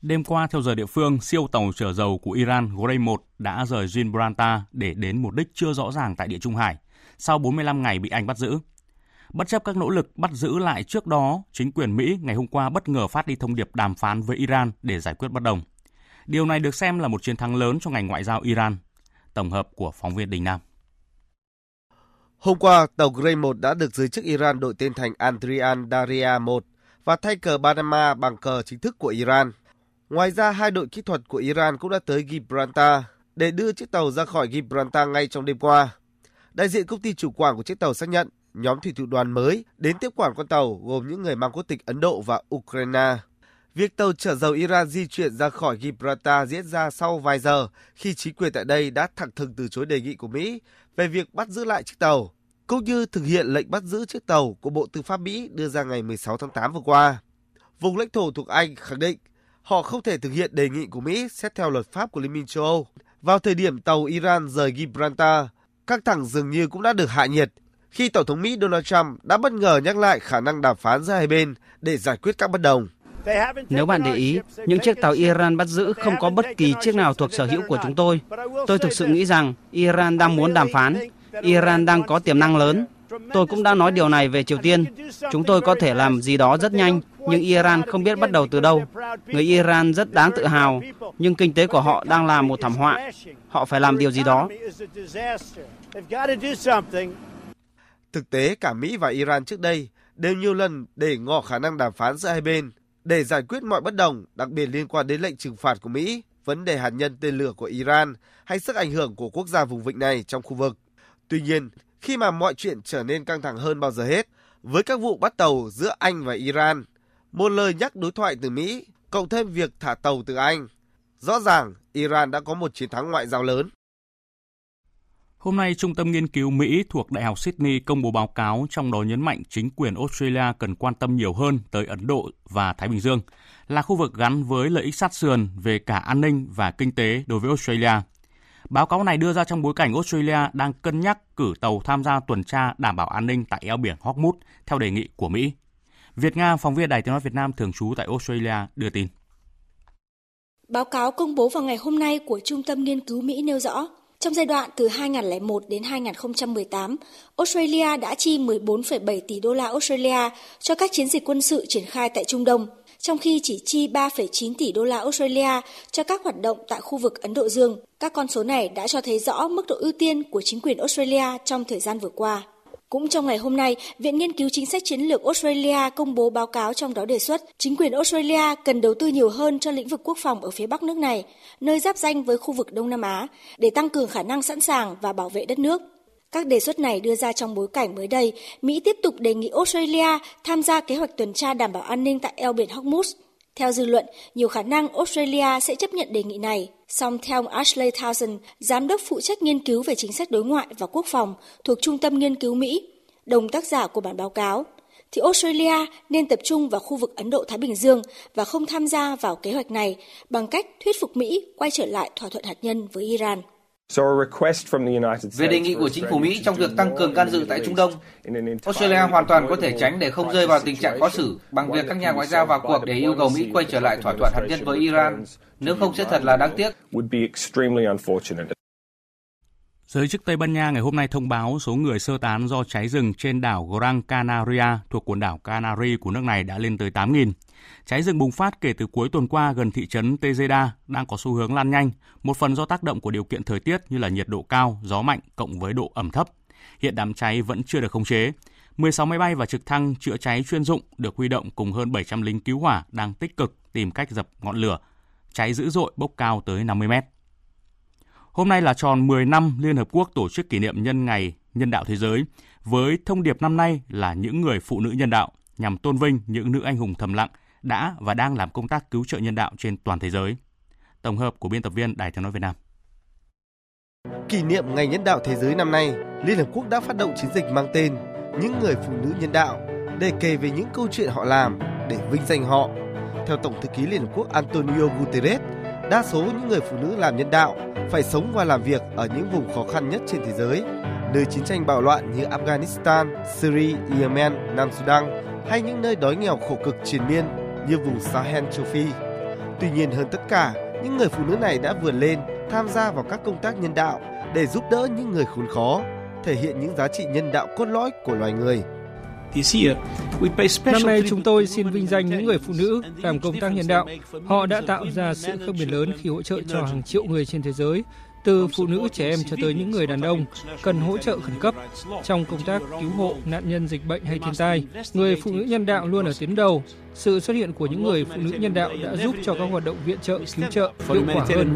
S1: Đêm qua, theo giờ địa phương, siêu tàu chở dầu của Iran Grey 1 đã rời Gibraltar để đến mục đích chưa rõ ràng tại Địa Trung Hải, sau 45 ngày bị Anh bắt giữ. Bất chấp các nỗ lực bắt giữ lại trước đó, chính quyền Mỹ ngày hôm qua bất ngờ phát đi thông điệp đàm phán với Iran để giải quyết bất đồng. Điều này được xem là một chiến thắng lớn cho ngành ngoại giao Iran. Tổng hợp của phóng viên Đình Nam.
S39: Hôm qua, tàu Grey 1 đã được giới chức Iran đổi tên thành Andrian Daria 1 và thay cờ Panama bằng cờ chính thức của Iran. Ngoài ra, hai đội kỹ thuật của Iran cũng đã tới Gibraltar để đưa chiếc tàu ra khỏi Gibraltar ngay trong đêm qua. Đại diện công ty chủ quản của chiếc tàu xác nhận nhóm thủy thủ đoàn mới đến tiếp quản con tàu gồm những người mang quốc tịch Ấn Độ và Ukraine. Việc tàu chở dầu Iran di chuyển ra khỏi Gibraltar diễn ra sau vài giờ khi chính quyền tại đây đã thẳng thừng từ chối đề nghị của Mỹ về việc bắt giữ lại chiếc tàu, cũng như thực hiện lệnh bắt giữ chiếc tàu của Bộ Tư pháp Mỹ đưa ra ngày 16 tháng 8 vừa qua. Vùng lãnh thổ thuộc Anh khẳng định họ không thể thực hiện đề nghị của Mỹ xét theo luật pháp của Liên minh châu Âu. Vào thời điểm tàu Iran rời Gibraltar, căng thẳng dường như cũng đã được hạ nhiệt khi Tổng thống Mỹ Donald Trump đã bất ngờ nhắc lại khả năng đàm phán giữa hai bên để giải quyết các bất đồng.
S38: Nếu bạn để ý, những chiếc tàu Iran bắt giữ không có bất kỳ chiếc nào thuộc sở hữu của chúng tôi. Tôi thực sự nghĩ rằng Iran đang muốn đàm phán. Iran đang có tiềm năng lớn. Tôi cũng đã nói điều này về Triều Tiên. Chúng tôi có thể làm gì đó rất nhanh, nhưng Iran không biết bắt đầu từ đâu. Người Iran rất đáng tự hào, nhưng kinh tế của họ đang là một thảm họa. Họ phải làm điều gì đó.
S39: Thực tế, cả Mỹ và Iran trước đây đều nhiều lần để ngỏ khả năng đàm phán giữa hai bên để giải quyết mọi bất đồng, đặc biệt liên quan đến lệnh trừng phạt của Mỹ
S36: vấn đề hạt nhân tên lửa của Iran hay sức ảnh hưởng của quốc gia vùng vịnh này trong khu vực. Tuy nhiên, khi mà mọi chuyện trở nên căng thẳng hơn bao giờ hết, với các vụ bắt tàu giữa Anh và Iran, một lời nhắc đối thoại từ Mỹ, cộng thêm việc thả tàu từ Anh, rõ ràng Iran đã có một chiến thắng ngoại giao lớn.
S1: Hôm nay, Trung tâm Nghiên cứu Mỹ thuộc Đại học Sydney công bố báo cáo trong đó nhấn mạnh chính quyền Australia cần quan tâm nhiều hơn tới Ấn Độ và Thái Bình Dương, là khu vực gắn với lợi ích sát sườn về cả an ninh và kinh tế đối với Australia. Báo cáo này đưa ra trong bối cảnh Australia đang cân nhắc cử tàu tham gia tuần tra đảm bảo an ninh tại eo biển Hormuz theo đề nghị của Mỹ. Việt Nga, phóng viên Đài Tiếng nói Việt Nam thường trú tại Australia đưa tin.
S40: Báo cáo công bố vào ngày hôm nay của Trung tâm Nghiên cứu Mỹ nêu rõ, trong giai đoạn từ 2001 đến 2018, Australia đã chi 14,7 tỷ đô la Australia cho các chiến dịch quân sự triển khai tại Trung Đông, trong khi chỉ chi 3,9 tỷ đô la Australia cho các hoạt động tại khu vực Ấn Độ Dương. Các con số này đã cho thấy rõ mức độ ưu tiên của chính quyền Australia trong thời gian vừa qua. Cũng trong ngày hôm nay, Viện Nghiên cứu Chính sách Chiến lược Australia công bố báo cáo trong đó đề xuất chính quyền Australia cần đầu tư nhiều hơn cho lĩnh vực quốc phòng ở phía bắc nước này, nơi giáp danh với khu vực Đông Nam Á, để tăng cường khả năng sẵn sàng và bảo vệ đất nước. Các đề xuất này đưa ra trong bối cảnh mới đây, Mỹ tiếp tục đề nghị Australia tham gia kế hoạch tuần tra đảm bảo an ninh tại eo biển Hormuz. Theo dư luận, nhiều khả năng Australia sẽ chấp nhận đề nghị này. Song theo ông Ashley Townsend, giám đốc phụ trách nghiên cứu về chính sách đối ngoại và quốc phòng thuộc Trung tâm Nghiên cứu Mỹ, đồng tác giả của bản báo cáo, thì Australia nên tập trung vào khu vực Ấn Độ-Thái Bình Dương và không tham gia vào kế hoạch này bằng cách thuyết phục Mỹ quay trở lại thỏa thuận hạt nhân với Iran.
S25: Về đề nghị của chính phủ Mỹ trong việc tăng cường can dự tại Trung Đông, Australia hoàn toàn có thể tránh để không rơi vào tình trạng khó xử bằng việc các nhà ngoại giao vào cuộc để yêu cầu Mỹ quay trở lại thỏa thuận hạt nhân với Iran. Nếu không sẽ thật là đáng tiếc.
S1: Giới chức Tây Ban Nha ngày hôm nay thông báo số người sơ tán do cháy rừng trên đảo Gran Canaria thuộc quần đảo Canary của nước này đã lên tới 8.000. Cháy rừng bùng phát kể từ cuối tuần qua gần thị trấn Tejeda đang có xu hướng lan nhanh, một phần do tác động của điều kiện thời tiết như là nhiệt độ cao, gió mạnh cộng với độ ẩm thấp. Hiện đám cháy vẫn chưa được khống chế. 16 máy bay và trực thăng chữa cháy chuyên dụng được huy động cùng hơn 700 lính cứu hỏa đang tích cực tìm cách dập ngọn lửa. Cháy dữ dội bốc cao tới 50 mét. Hôm nay là tròn 10 năm Liên Hợp Quốc tổ chức kỷ niệm nhân ngày nhân đạo thế giới, với thông điệp năm nay là những người phụ nữ nhân đạo nhằm tôn vinh những nữ anh hùng thầm lặng đã và đang làm công tác cứu trợ nhân đạo trên toàn thế giới. Tổng hợp của biên tập viên Đài tiếng nói Việt Nam.
S36: Kỷ niệm Ngày Nhân đạo Thế giới năm nay, Liên Hợp Quốc đã phát động chiến dịch mang tên Những người phụ nữ nhân đạo để kể về những câu chuyện họ làm để vinh danh họ. Theo Tổng thư ký Liên Hợp Quốc Antonio Guterres, đa số những người phụ nữ làm nhân đạo phải sống và làm việc ở những vùng khó khăn nhất trên thế giới, nơi chiến tranh bạo loạn như Afghanistan, Syria, Yemen, Nam Sudan hay những nơi đói nghèo khổ cực triền miên như vùng Sahel châu Phi. Tuy nhiên hơn tất cả, những người phụ nữ này đã vươn lên tham gia vào các công tác nhân đạo để giúp đỡ những người khốn khó, thể hiện những giá trị nhân đạo cốt lõi của loài người.
S41: Năm nay chúng tôi xin vinh danh những người phụ nữ làm công tác nhân đạo. Họ đã tạo ra sự khác biệt lớn khi hỗ trợ cho hàng triệu người trên thế giới, từ phụ nữ trẻ em cho tới những người đàn ông cần hỗ trợ khẩn cấp trong công tác cứu hộ nạn nhân dịch bệnh hay thiên tai. Người phụ nữ nhân đạo luôn ở tuyến đầu. Sự xuất hiện của những người phụ nữ nhân đạo đã giúp cho các hoạt động viện trợ cứu trợ hiệu quả hơn.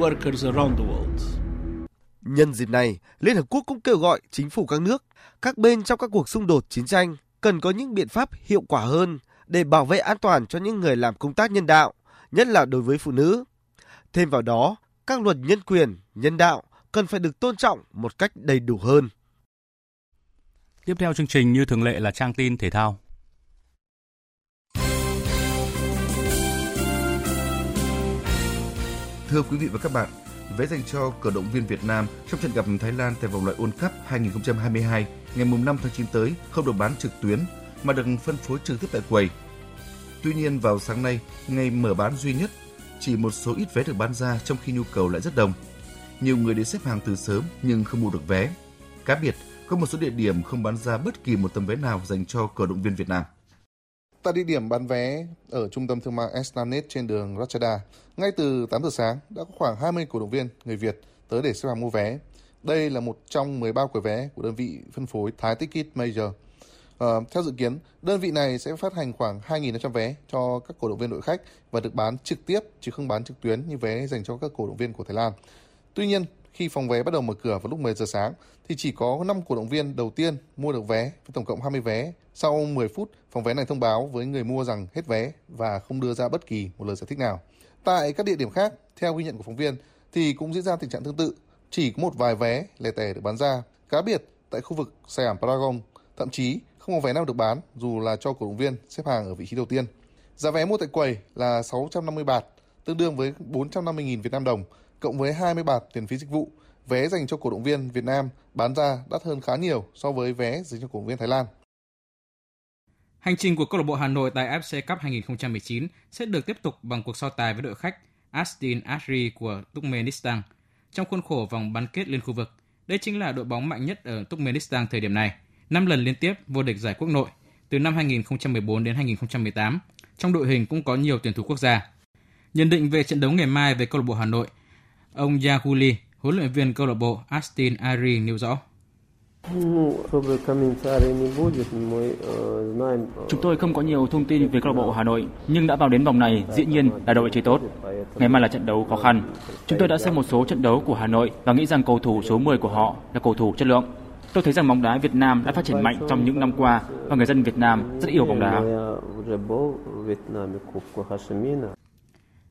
S36: Nhân dịp này, Liên Hợp Quốc cũng kêu gọi chính phủ các nước, các bên trong các cuộc xung đột chiến tranh cần có những biện pháp hiệu quả hơn để bảo vệ an toàn cho những người làm công tác nhân đạo, nhất là đối với phụ nữ. Thêm vào đó, các luật nhân quyền, nhân đạo cần phải được tôn trọng một cách đầy đủ hơn.
S1: Tiếp theo chương trình như thường lệ là trang tin thể thao.
S22: Thưa quý vị và các bạn, vé dành cho cổ động viên Việt Nam trong trận gặp Thái Lan tại vòng loại World Cup 2022 ngày 5 tháng 9 tới không được bán trực tuyến mà được phân phối trực tiếp tại quầy. Tuy nhiên vào sáng nay, ngày mở bán duy nhất, chỉ một số ít vé được bán ra trong khi nhu cầu lại rất đông. Nhiều người đến xếp hàng từ sớm nhưng không mua được vé. Cá biệt, có một số địa điểm không bán ra bất kỳ một tấm vé nào dành cho cổ động viên Việt Nam.
S42: Tại địa điểm bán vé ở trung tâm thương mại Esplanade trên đường Ratchada, ngay từ 8 giờ sáng đã có khoảng 20 cổ động viên người Việt tới để xếp hàng mua vé. Đây là một trong 13 quầy vé của đơn vị phân phối Thái Ticket Major.
S25: À, theo dự kiến, đơn vị này sẽ phát hành khoảng 2.500 vé cho các cổ động viên đội khách và được bán trực tiếp chứ không bán trực tuyến như vé dành cho các cổ động viên của Thái Lan. Tuy nhiên, khi phòng vé bắt đầu mở cửa vào lúc 10 giờ sáng thì chỉ có 5 cổ động viên đầu tiên mua được vé với tổng cộng 20 vé. Sau 10 phút, phòng vé này thông báo với người mua rằng hết vé và không đưa ra bất kỳ một lời giải thích nào. Tại các địa điểm khác, theo ghi nhận của phóng viên thì cũng diễn ra tình trạng tương tự, chỉ có một vài vé lẻ tẻ được bán ra. Cá biệt tại khu vực Sài Paragon, thậm chí không có vé nào được bán dù là cho cổ động viên xếp hàng ở vị trí đầu tiên. Giá vé mua tại quầy là 650 bạt, tương đương với 450.000 Việt Nam đồng, cộng với 20 bạt tiền phí dịch vụ. Vé dành cho cổ động viên Việt Nam bán ra đắt hơn khá nhiều so với vé dành cho cổ động viên Thái Lan.
S43: Hành trình của câu lạc bộ Hà Nội tại AFC Cup 2019 sẽ được tiếp tục bằng cuộc so tài với đội khách Astin Ashri của Turkmenistan trong khuôn khổ vòng bán kết liên khu vực. Đây chính là đội bóng mạnh nhất ở Turkmenistan thời điểm này, 5 lần liên tiếp vô địch giải quốc nội từ năm 2014 đến 2018. Trong đội hình cũng có nhiều tuyển thủ quốc gia. Nhận định về trận đấu ngày mai với câu lạc bộ Hà Nội, ông Yahuli, huấn luyện viên câu lạc bộ Astin Ari nêu rõ.
S44: Chúng tôi không có nhiều thông tin về câu lạc bộ Hà Nội, nhưng đã vào đến vòng này dĩ nhiên là đội chơi tốt. Ngày mai là trận đấu khó khăn. Chúng tôi đã xem một số trận đấu của Hà Nội và nghĩ rằng cầu thủ số 10 của họ là cầu thủ chất lượng. Tôi thấy rằng bóng đá Việt Nam đã phát triển mạnh trong những năm qua và người dân Việt Nam rất yêu bóng đá.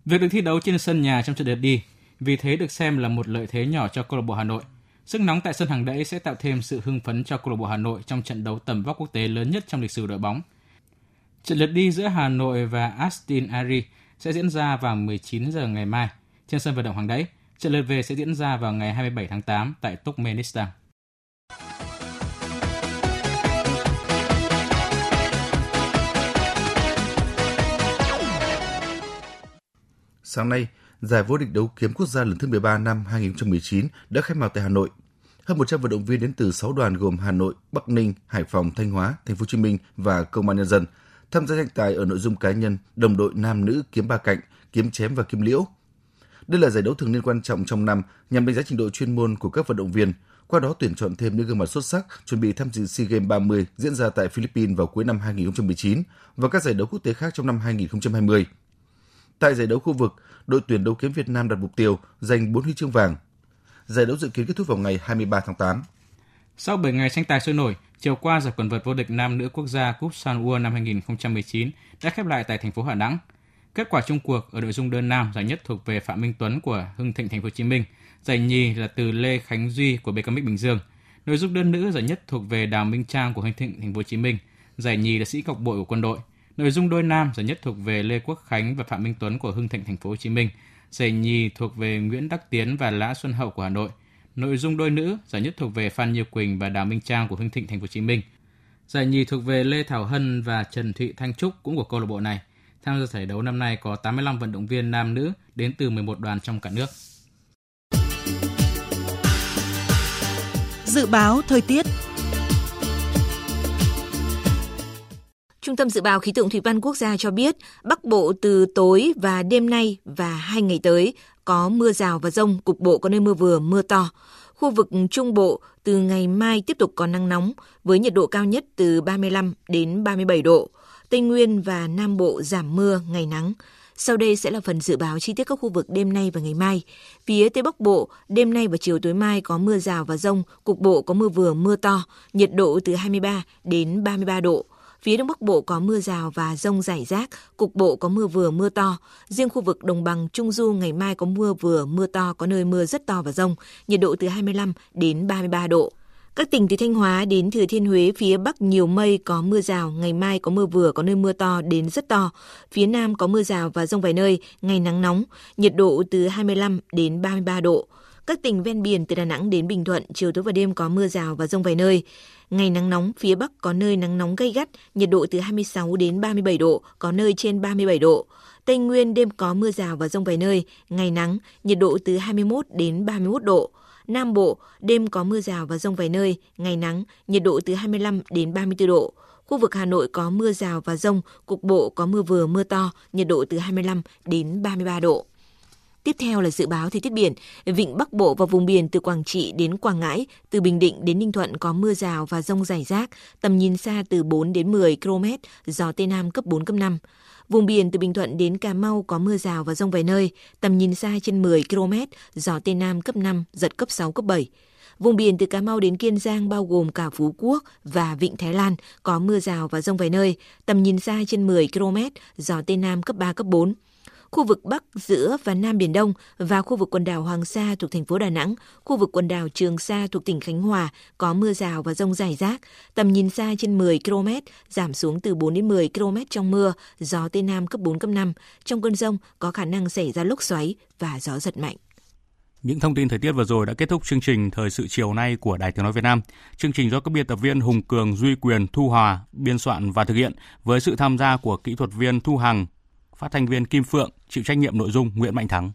S43: Việc được thi đấu trên sân nhà trong trận đợt đi vì thế được xem là một lợi thế nhỏ cho câu lạc bộ Hà Nội. Sức nóng tại sân hàng đẫy sẽ tạo thêm sự hưng phấn cho câu lạc bộ Hà Nội trong trận đấu tầm vóc quốc tế lớn nhất trong lịch sử đội bóng. Trận lượt đi giữa Hà Nội và Astin Ari sẽ diễn ra vào 19 giờ ngày mai trên sân vận động hàng đẫy. Trận lượt về sẽ diễn ra vào ngày 27 tháng 8 tại Turkmenistan.
S22: Sáng nay, giải vô địch đấu kiếm quốc gia lần thứ 13 năm 2019 đã khai mạc tại Hà Nội. Hơn 100 vận động viên đến từ 6 đoàn gồm Hà Nội, Bắc Ninh, Hải Phòng, Thanh Hóa, Thành phố Hồ Chí Minh và Công an nhân dân tham gia tranh tài ở nội dung cá nhân, đồng đội nam nữ kiếm ba cạnh, kiếm chém và kiếm liễu. Đây là giải đấu thường niên quan trọng trong năm nhằm đánh giá trình độ chuyên môn của các vận động viên, qua đó tuyển chọn thêm những gương mặt xuất sắc chuẩn bị tham dự SEA Games 30 diễn ra tại Philippines vào cuối năm 2019 và các giải đấu quốc tế khác trong năm 2020. Tại giải đấu khu vực, đội tuyển đấu kiếm Việt Nam đặt mục tiêu giành 4 huy chương vàng. Giải đấu dự kiến kết thúc vào ngày 23 tháng 8.
S43: Sau 7 ngày tranh tài sôi nổi, chiều qua giải quần vợt vô địch nam nữ quốc gia Cúp San World năm 2019 đã khép lại tại thành phố Hà Nẵng. Kết quả chung cuộc ở nội dung đơn nam giải nhất thuộc về Phạm Minh Tuấn của Hưng Thịnh Thành phố Hồ Chí Minh, giải nhì là từ Lê Khánh Duy của BKM Bình Dương. Nội dung đơn nữ giải nhất thuộc về Đào Minh Trang của Hưng Thịnh Thành phố Hồ Chí Minh, giải nhì là Sĩ Cọc Bội của Quân đội. Nội dung đôi nam giải nhất thuộc về Lê Quốc Khánh và Phạm Minh Tuấn của Hưng Thịnh, Thành phố Hồ Chí Minh. Giải nhì thuộc về Nguyễn Đắc Tiến và Lã Xuân Hậu của Hà Nội. Nội dung đôi nữ giải nhất thuộc về Phan Như Quỳnh và Đào Minh Trang của Hưng Thịnh, Thành phố Hồ Chí Minh. Giải nhì thuộc về Lê Thảo Hân và Trần Thị Thanh Trúc cũng của câu lạc bộ này. Tham gia giải đấu năm nay có 85 vận động viên nam nữ đến từ 11 đoàn trong cả nước.
S7: Dự báo thời tiết
S36: Trung tâm Dự báo Khí tượng Thủy văn Quốc gia cho biết, Bắc Bộ từ tối và đêm nay và hai ngày tới có mưa rào và rông, cục bộ có nơi mưa vừa, mưa to. Khu vực Trung Bộ từ ngày mai tiếp tục có nắng nóng với nhiệt độ cao nhất từ 35 đến 37 độ. Tây Nguyên và Nam Bộ giảm mưa, ngày nắng. Sau đây sẽ là phần dự báo chi tiết các khu vực đêm nay và ngày mai. Phía Tây Bắc Bộ, đêm nay và chiều tối mai có mưa rào và rông, cục bộ có mưa vừa, mưa to, nhiệt độ từ 23 đến 33 độ. Phía Đông Bắc Bộ có mưa rào và rông rải rác, cục bộ có mưa vừa mưa to. Riêng khu vực đồng bằng Trung Du ngày mai có mưa vừa mưa to, có nơi mưa rất to và rông, nhiệt độ từ 25 đến 33 độ. Các tỉnh từ Thanh Hóa đến Thừa Thiên Huế phía Bắc nhiều mây có mưa rào, ngày mai có mưa vừa có nơi mưa to đến rất to. Phía Nam có mưa rào và rông vài nơi, ngày nắng nóng, nhiệt độ từ 25 đến 33 độ. Các tỉnh ven biển từ Đà Nẵng đến Bình Thuận, chiều tối và đêm có mưa rào và rông vài nơi. Ngày nắng nóng, phía Bắc có nơi nắng nóng gay gắt, nhiệt độ từ 26 đến 37 độ, có nơi trên 37 độ. Tây Nguyên đêm có mưa rào và rông vài nơi, ngày nắng, nhiệt độ từ 21 đến 31 độ. Nam Bộ, đêm có mưa rào và rông vài nơi, ngày nắng, nhiệt độ từ 25 đến 34 độ. Khu vực Hà Nội có mưa rào và rông, cục bộ có mưa vừa mưa to, nhiệt độ từ 25 đến 33 độ. Tiếp theo là dự báo thời tiết biển. Vịnh Bắc Bộ và vùng biển từ Quảng Trị đến Quảng Ngãi, từ Bình Định đến Ninh Thuận có mưa rào và rông rải rác, tầm nhìn xa từ 4 đến 10 km, gió Tây Nam cấp 4, cấp 5. Vùng biển từ Bình Thuận đến Cà Mau có mưa rào và rông vài nơi, tầm nhìn xa trên 10 km, gió Tây Nam cấp 5, giật cấp 6, cấp 7. Vùng biển từ Cà Mau đến Kiên Giang bao gồm cả Phú Quốc và Vịnh Thái Lan có mưa rào và rông vài nơi, tầm nhìn xa trên 10 km, gió Tây Nam cấp 3, cấp 4 khu vực Bắc, giữa và Nam Biển Đông và khu vực quần đảo Hoàng Sa thuộc thành phố Đà Nẵng, khu vực quần đảo Trường Sa thuộc tỉnh Khánh Hòa có mưa rào và rông rải rác, tầm nhìn xa trên 10 km, giảm xuống từ 4 đến 10 km trong mưa, gió Tây Nam cấp 4, cấp 5. Trong cơn rông có khả năng xảy ra lốc xoáy và gió giật mạnh.
S1: Những thông tin thời tiết vừa rồi đã kết thúc chương trình Thời sự chiều nay của Đài Tiếng Nói Việt Nam. Chương trình do các biên tập viên Hùng Cường, Duy Quyền, Thu Hòa biên soạn và thực hiện với sự tham gia của kỹ thuật viên Thu Hằng, phát thanh viên Kim Phượng, chịu trách nhiệm nội dung Nguyễn Mạnh Thắng.